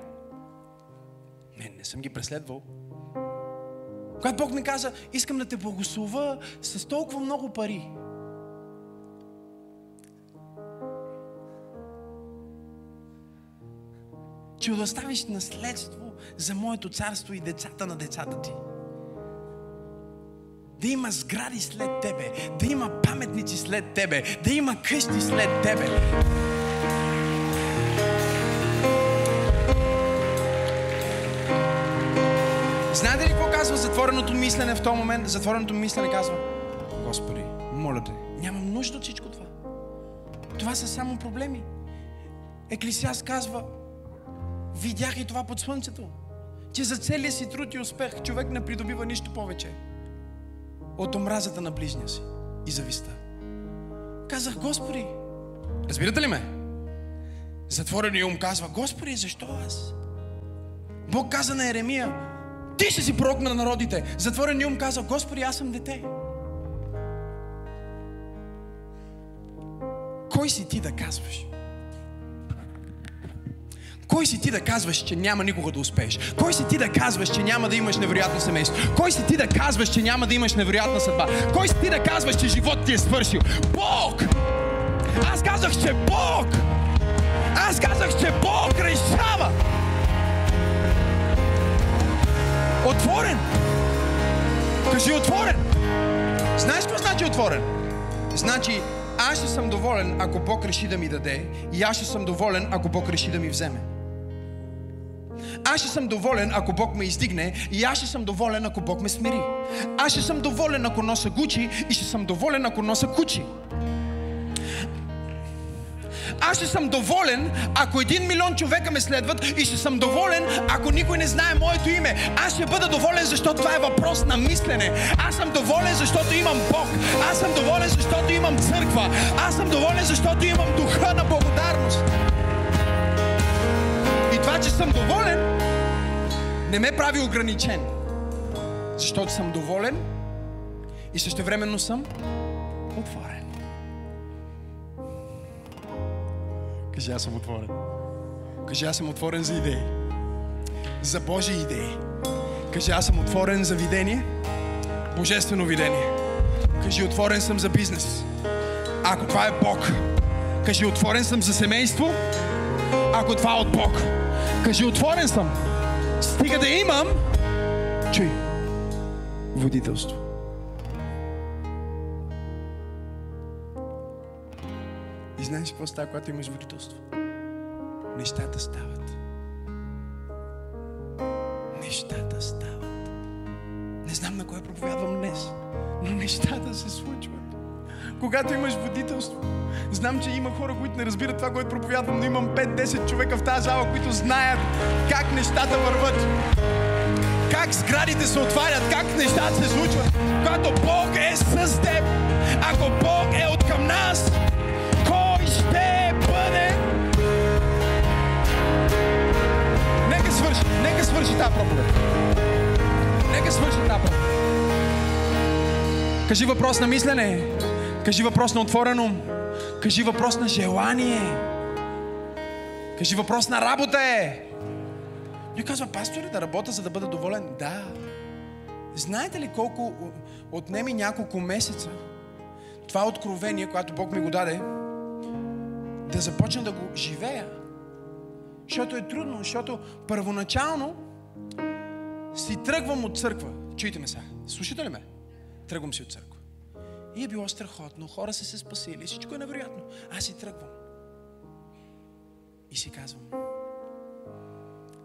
S1: Не, не съм ги преследвал. Когато Бог ми каза, искам да те благослова с толкова много пари. Че да оставиш наследство за моето царство и децата на децата ти. Да има сгради след тебе, да има паметници след тебе, да има къщи след тебе. Затвореното мислене в този момент? Затвореното мислене казва, Господи, моля те, нямам нужда от всичко това. Това са само проблеми. Еклисиас казва, видях и това под слънцето, че за целия си труд и успех човек не придобива нищо повече от омразата на ближния си и зависта. Казах, Господи, разбирате ли ме? Затвореният ум казва, Господи, защо аз? Бог каза на Еремия, ти ще си пророк на народите. Затвореният ум каза, Господи, аз съм дете. Кой си ти да казваш? Кой си ти да казваш, че няма никога да успееш? Кой си ти да казваш, че няма да имаш невероятно семейство? Кой си ти да казваш, че няма да имаш невероятна съдба? Кой си ти да казваш, че живот ти е свършил? Бог! Аз казах, че Бог! Аз казах, че Бог решава! Отворен! Кажи отворен! Знаеш какво значи отворен? Значи, аз ще съм доволен, ако Бог реши да ми даде, и аз ще съм доволен, ако Бог реши да ми вземе. Аз ще съм доволен, ако Бог ме издигне и аз ще съм доволен, ако Бог ме смири. Аз ще съм доволен, ако носа Гучи и ще съм доволен, ако носа Кучи. Аз ще съм доволен, ако един милион човека ме следват и ще съм доволен, ако никой не знае моето име. Аз ще бъда доволен, защото това е въпрос на мислене. Аз съм доволен, защото имам Бог. Аз съм доволен, защото имам църква. Аз съм доволен, защото имам духа на благодарност. И това, че съм доволен, не ме прави ограничен. Защото съм доволен и същевременно съм отворен. Кажи, аз съм отворен. Кажи, аз съм отворен за идеи. За Божии идеи. Кажи, аз съм отворен за видение. Божествено видение. Кажи, отворен съм за бизнес. Ако това е Бог. Кажи, отворен съм за семейство. Ако това е от Бог. Кажи, отворен съм. Стига да имам. Чуй. Водителство. И знаеш какво става, когато имаш водителство? Нещата стават. Нещата стават. Не знам на кое проповядвам днес, но нещата се случват. Когато имаш водителство, знам, че има хора, които не разбират това, което проповядвам, но имам 5-10 човека в тази зала, които знаят как нещата върват. Как сградите се отварят, как нещата се случват. Когато Бог е с теб, ако Бог е от към нас, Нека свърши, тази проповед. Нека свърши тази проповед. Кажи въпрос на мислене. Кажи въпрос на отворен ум. Кажи въпрос на желание. Кажи въпрос на работа е. Той казва, пастори, да работя, за да бъда доволен. Да. Знаете ли колко отнеми няколко месеца това откровение, което Бог ми го даде, да започна да го живея? Защото е трудно, защото първоначално си тръгвам от църква. Чуйте ме сега. Слушате ли ме? Тръгвам си от църква. И е било страхотно. Хора са се спасили. Всичко е невероятно. Аз си тръгвам. И си казвам,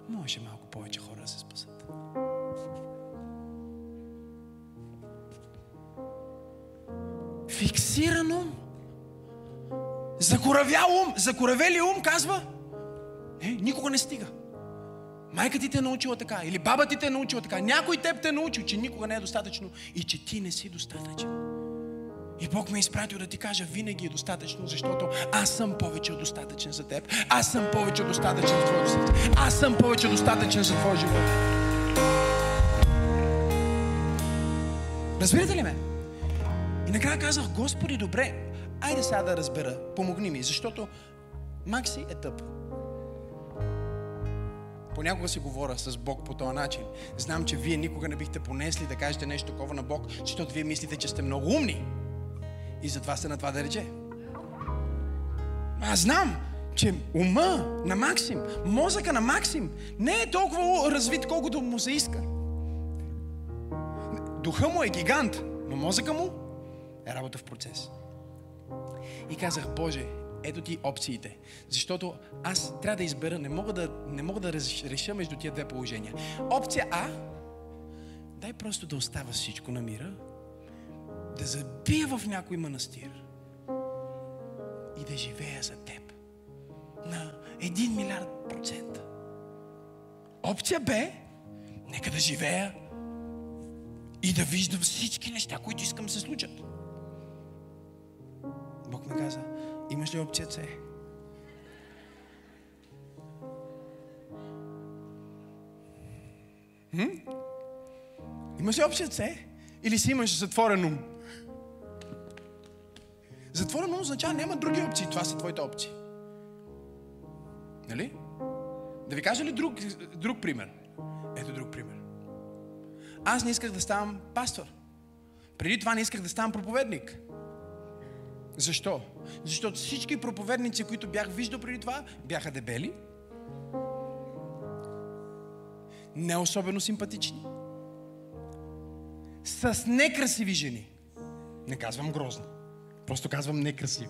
S1: може малко повече хора да се спасат. Фиксирано, закоравял ум, закоравели ум казва, е, никога не стига. Майка ти те е научила така, или баба ти те е научила така, някой теб те е научил, че никога не е достатъчно и че ти не си достатъчен. И Бог ме е изпратил да ти кажа, винаги е достатъчно, защото аз съм повече достатъчен за теб. Аз съм повече достатъчен за твоето сърце. Аз съм повече достатъчен за твоя живот. Разбирате ли ме? И накрая казах, Господи, добре, айде сега да разбера, помогни ми, защото Макси е тъп. Понякога си говоря с Бог по този начин. Знам, че вие никога не бихте понесли да кажете нещо такова на Бог, защото вие мислите, че сте много умни. И затова сте на това да рече. Аз знам, че ума на Максим, мозъка на Максим не е толкова развит, колкото му се иска. Духа му е гигант, но мозъка му е работа в процес. И казах, Боже, ето ти опциите. Защото аз трябва да избера, не мога да, не мога да реша между тия две положения. Опция А, дай просто да остава всичко на мира, да забия в някой манастир и да живея за теб на един милиард процента. Опция Б, нека да живея и да виждам всички неща, които искам се случат. Бог ми каза, имаш ли опция С? Имаш ли опция С? Или си имаш затворен ум? Затворено означава няма други опции. Това са твоите опции. Нали? Да ви кажа ли друг, друг пример? Ето друг пример. Аз не исках да ставам пастор. Преди това не исках да ставам проповедник. Защо? Защото всички проповедници, които бях виждал преди това, бяха дебели, не особено симпатични, с некрасиви жени. Не казвам грозно. Просто казвам некрасиви.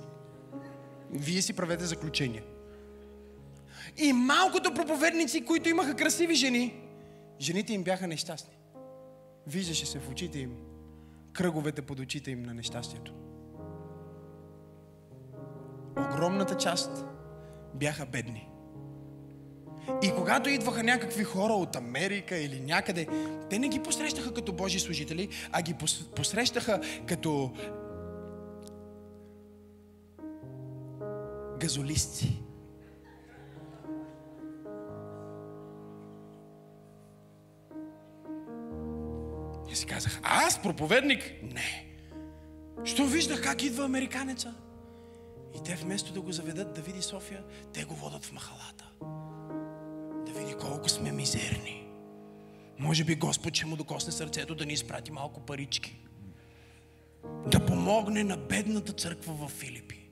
S1: Вие си правете заключение. И малкото проповедници, които имаха красиви жени, жените им бяха нещастни. Виждаше се в очите им кръговете под очите им на нещастието. Огромната част бяха бедни. И когато идваха някакви хора от Америка или някъде, те не ги посрещаха като Божи служители, а ги посрещаха като газолисти. И си казах, аз проповедник? Не. Що виждах как идва американеца? И те вместо да го заведат да види София, те го водат в махалата. Да види колко сме мизерни. Може би Господ ще му докосне сърцето да ни изпрати малко парички. Да помогне на бедната църква в Филипи.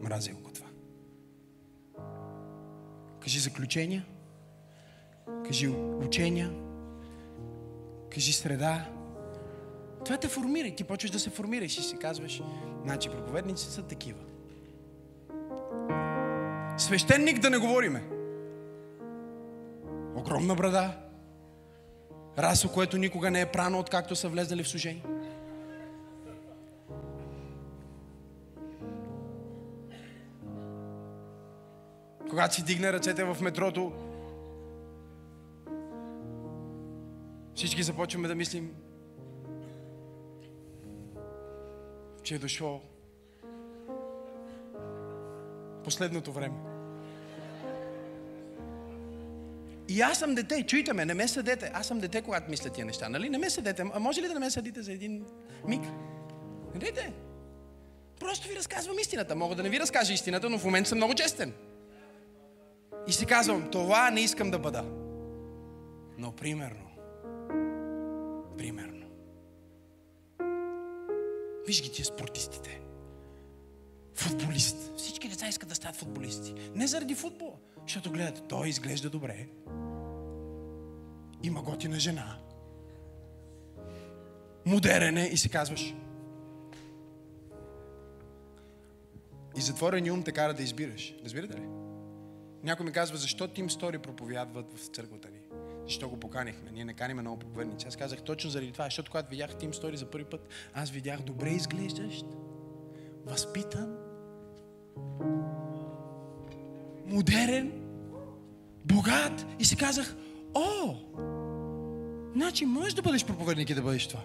S1: Мразя го това. Кажи заключения. Кажи учения. Кажи среда. Това те формира и ти почваш да се формираш и си казваш, значи проповедници са такива. Свещеник да не говориме. Огромна брада. Расо, което никога не е прано, откакто са влезнали в служение. Когато си дигне ръцете в метрото, всички започваме да мислим, че е дошло последното време. И аз съм дете, чуйте ме, не ме съдете. Аз съм дете, когато мисля тия неща, нали? Не ме съдете. А може ли да не ме съдите за един миг? Не. Просто ви разказвам истината. Мога да не ви разкажа истината, но в момента съм много честен. И си казвам, това не искам да бъда. Но примерно, примерно, виж ги тия спортистите. Футболист. Всички деца искат да стават футболисти. Не заради футбола, защото гледат, той изглежда добре. Има готина жена. Модерен е и си казваш. И затворени ум те кара да избираш. Разбирате ли? Някой ми казва, защо Тим Стори проповядват в църквата ни? Защо го поканихме? Ние не каним много проповедници. Аз казах точно заради това, защото когато видях Тим Стори за първи път, аз видях добре изглеждащ, възпитан, модерен, богат и си казах, о, значи можеш да бъдеш проповедник и да бъдеш това.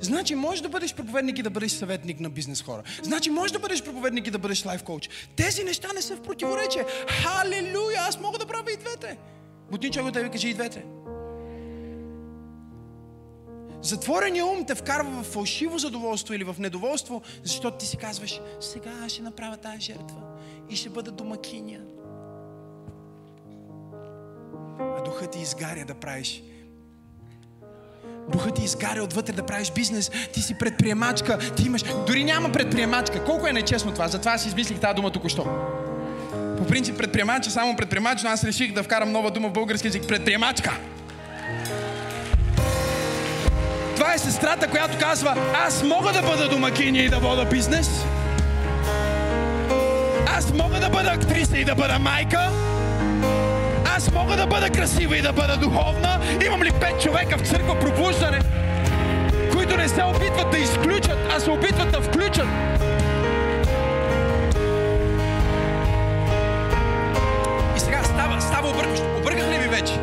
S1: Значи можеш да бъдеш проповедник и да бъдеш съветник на бизнес хора. Значи можеш да бъдеш проповедник и да бъдеш лайф коуч. Тези неща не са в противоречие. Халелуя! Аз мога да правя и двете. Бутнича го да ви кажи и двете. Затворения ум те вкарва в фалшиво задоволство или в недоволство, защото ти си казваш, сега аз ще направя тази жертва и ще бъда домакиня. А духът ти изгаря да правиш Духът ти изгаря отвътре да правиш бизнес. Ти си предприемачка. Ти имаш... Дори няма предприемачка. Колко е нечестно това? Затова аз измислих тази дума току-що. По принцип предприемач е само предприемач, но аз реших да вкарам нова дума в български язик. Предприемачка. Това е сестрата, която казва, аз мога да бъда домакиня и да вода бизнес. Аз мога да бъда актриса и да бъда майка. Аз мога да бъда красива и да бъда духовна. Имам ли пет човека в църква пробуждане, които не се опитват да изключат, а се опитват да включат. Става объркващо. Обърках ли ви вече?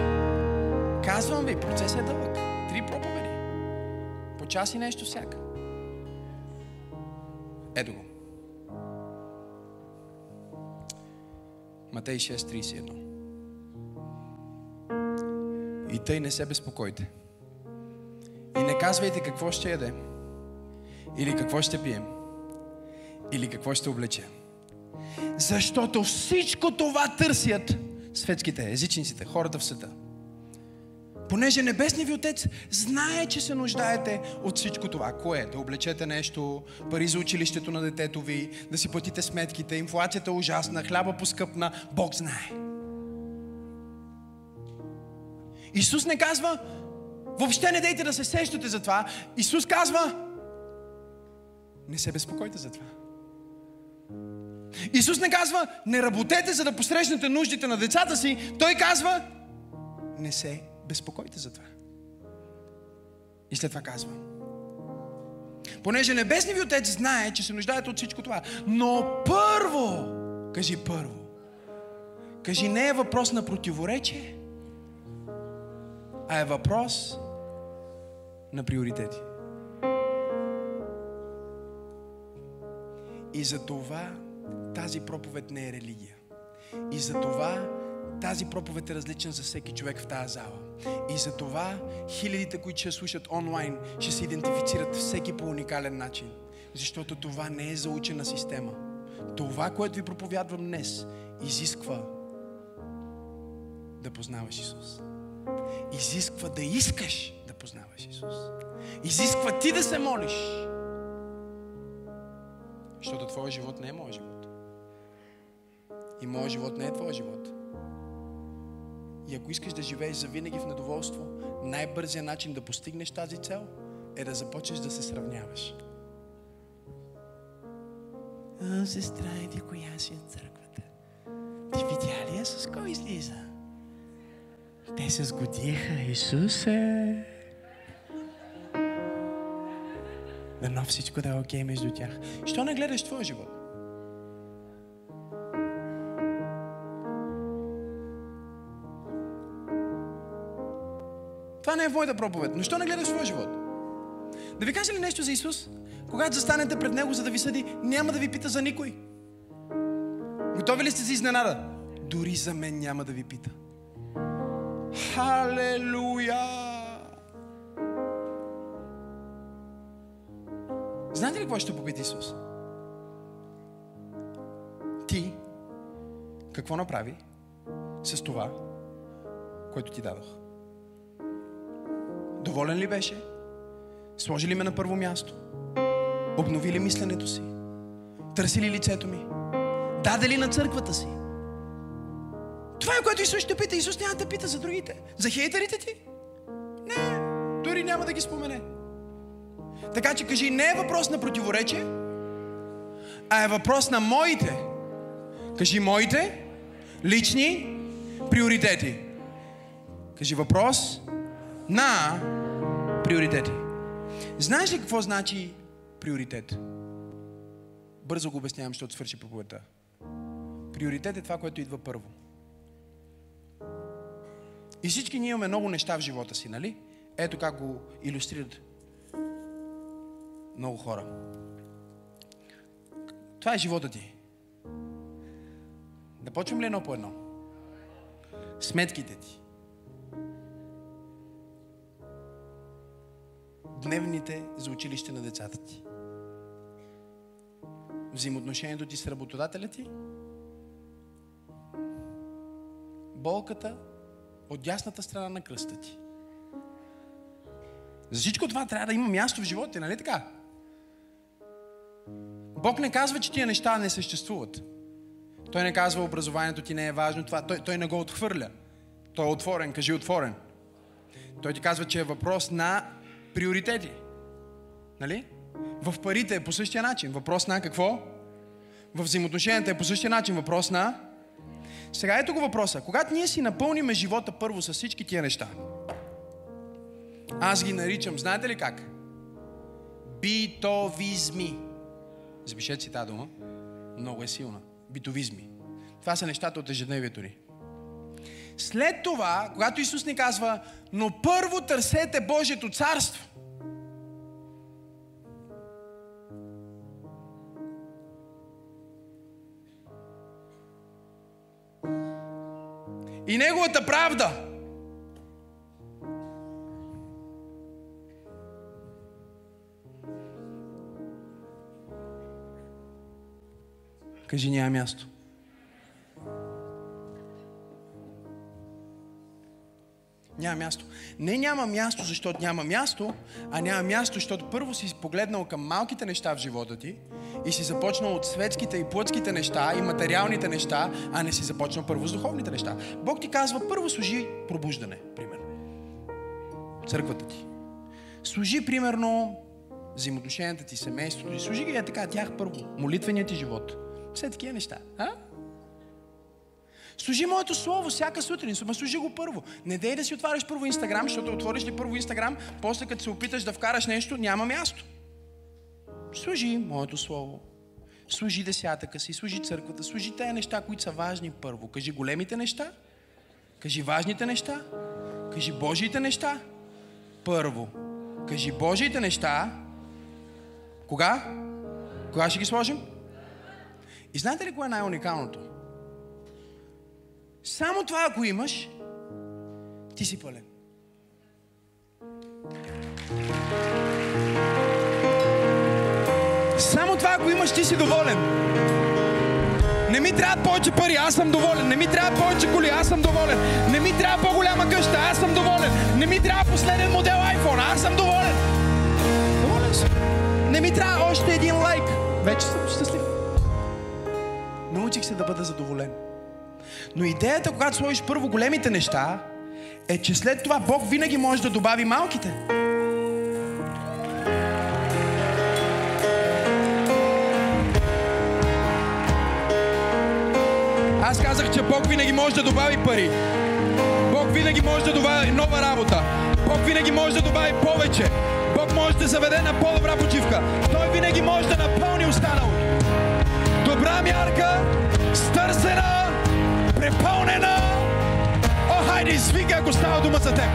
S1: Казвам ви, процесът е дълъг. Три проповеди. По час и нещо всяка. Ето го. Матей 6.31. И тъй не се безпокойте. И не казвайте какво ще яде, или какво ще пием, или какво ще облечем. Защото всичко това търсят светските, езичниците, хората в света. Понеже Небесният ви Отец знае, че се нуждаете от всичко това. Кое? Да облечете нещо, пари за училището на детето ви, да си платите сметките, инфлацията е ужасна, хляба поскъпна, Бог знае. Исус не казва, въобще не дейте да се сещате за това. Исус казва, не се безпокойте за това. Исус не казва, не работете, за да посрещнете нуждите на децата си. Той казва, не се безпокойте за това. И след това казва, понеже Небесният ви Отец знае, че се нуждаете от всичко това. Но първо, кажи първо, кажи не е въпрос на противоречие, а е въпрос на приоритети. И за това тази проповед не е религия. И за това тази проповед е различна за всеки човек в тази зала. И за това хилядите, които ще слушат онлайн, ще се идентифицират всеки по уникален начин. Защото това не е заучена система. Това, което ви проповядвам днес, изисква да познаваш Исус. Изисква да искаш да познаваш Исус. Изисква ти да се молиш. Защото твоя живот не е моят живот. И моят живот не е твоя живот. И ако искаш да живееш завинаги в недоволство, най-бързият начин да постигнеш тази цел е да започнеш да се сравняваш. А, сестра, иди коя си от църквата? Ти видя ли я с кой излиза? Те се сгодиха, Исусе. Дано всичко да е окей между тях. Що не гледаш твоя живот? Това не е моята проповед. Но що не гледаш своя живот? Да ви кажа ли нещо за Исус? Когато застанете пред Него, за да ви съди, няма да ви пита за никой. Готови ли сте за изненада? Дори за мен няма да ви пита. Халелуя! Знаете ли какво ще попита Исус? Ти какво направи с това, което ти дадох? Доволен ли беше? Сложи ли ме на първо място? Обнови ли мисленето си? Търси ли лицето ми? Даде ли на църквата си? Това е което Исус ще пита. Исус няма да пита за другите. За хейтерите ти? Не, дори няма да ги спомене. Така че кажи, не е въпрос на противоречие, а е въпрос на моите. Кажи моите лични приоритети. Кажи въпрос на приоритети. Знаеш ли какво значи приоритет? Бързо го обяснявам, защото свърши проповедта. Приоритет е това, което идва първо. И всички ние имаме много неща в живота си, нали? Ето как го иллюстрират много хора. Това е живота ти. Да почвам ли едно по едно? Сметките ти. Дневните за училище на децата ти. Взаимоотношението ти с работодателя ти. Болката от дясната страна на кръста ти. За всичко това трябва да има място в живота нали така? Бог не казва, че тия неща не съществуват. Той не казва, образованието ти не е важно, това. Той, той не го отхвърля. Той е отворен, кажи отворен. Той ти казва, че е въпрос на приоритети. Нали? В парите е по същия начин. Въпрос на какво? В взаимоотношенията е по същия начин. Въпрос на... Сега ето го въпроса. Когато ние си напълниме живота първо с всички тия неща, аз ги наричам, знаете ли как? Битовизми. Запишете си тази дума. Много е силна. Битовизми. Това са нещата от ежедневието ни. След това, когато Исус ни казва, но първо търсете Божието царство. И Неговата правда. Кажи, няма място. Няма място. Не няма място, защото няма място, а няма място, защото първо си погледнал към малките неща в живота ти и си започнал от светските и плътските неща и материалните неща, а не си започнал първо с духовните неща. Бог ти казва, първо служи пробуждане, примерно. Църквата ти. Служи, примерно, взаимоотношенията ти, семейството ти. Служи ги е така, тях първо. Молитвеният ти живот. Все такива неща. А? Служи моето слово всяка сутрин, ма служи го първо. Не дей да си отваряш първо Инстаграм, защото отвориш ли първо Инстаграм, после като се опиташ да вкараш нещо, няма място. Служи моето слово. Служи десятъка си, служи църквата, служи тези неща, които са важни първо. Кажи големите неща, кажи важните неща, кажи Божиите неща. Първо. Кажи Божиите неща. Кога? Кога ще ги сложим? И знаете ли кое е най-уникалното? Само това, ако имаш, ти си пълен. ако имаш, ти си доволен. Не ми трябва повече пари, аз съм доволен. Не ми трябва повече коли, аз съм доволен. Не ми трябва по-голяма къща, аз съм доволен. Не ми трябва последен модел iPhone, аз съм доволен. Доволен съм. Не ми трябва още един лайк. Вече съм щастлив. Научих се да бъда задоволен. Но идеята, когато сложиш първо големите неща, е, че след това Бог винаги може да добави малките. Аз казах, че Бог винаги може да добави пари. Бог винаги може да добави нова работа. Бог винаги може да добави повече. Бог може да заведе на по-добра почивка. Той винаги може да напълни останалото. Добра мярка, стърсена, препълнена. О, хайде, извика, ако става дума за теб.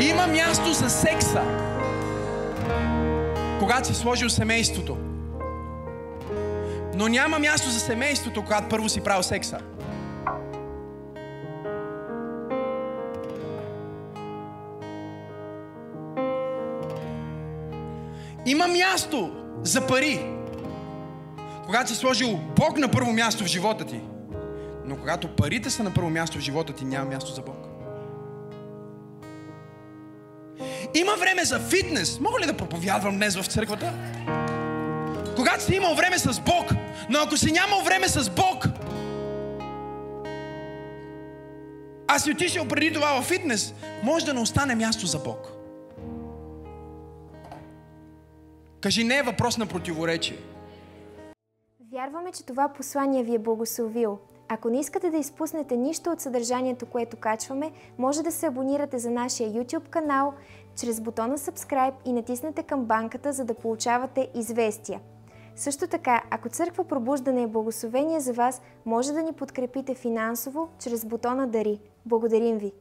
S1: Има място за секса, когато си сложил семейството. Но няма място за семейството, когато първо си правил секса. Има място за пари, когато си сложил Бог на първо място в живота ти. Но когато парите са на първо място в живота ти, няма място за Бог. Има време за фитнес. Мога ли да проповядвам днес в църквата? Когато си имал време с Бог, но ако си нямал време с Бог, а си отишъл преди това в фитнес, може да не остане място за Бог. Кажи, не е въпрос на противоречие.
S2: Вярваме, че това послание ви е благословил. Ако не искате да изпуснете нищо от съдържанието, което качваме, може да се абонирате за нашия YouTube канал чрез бутона Subscribe и натиснете камбанката, за да получавате известия. Също така, ако Църква Пробуждане е благословение за вас, може да ни подкрепите финансово чрез бутона Дари. Благодарим ви!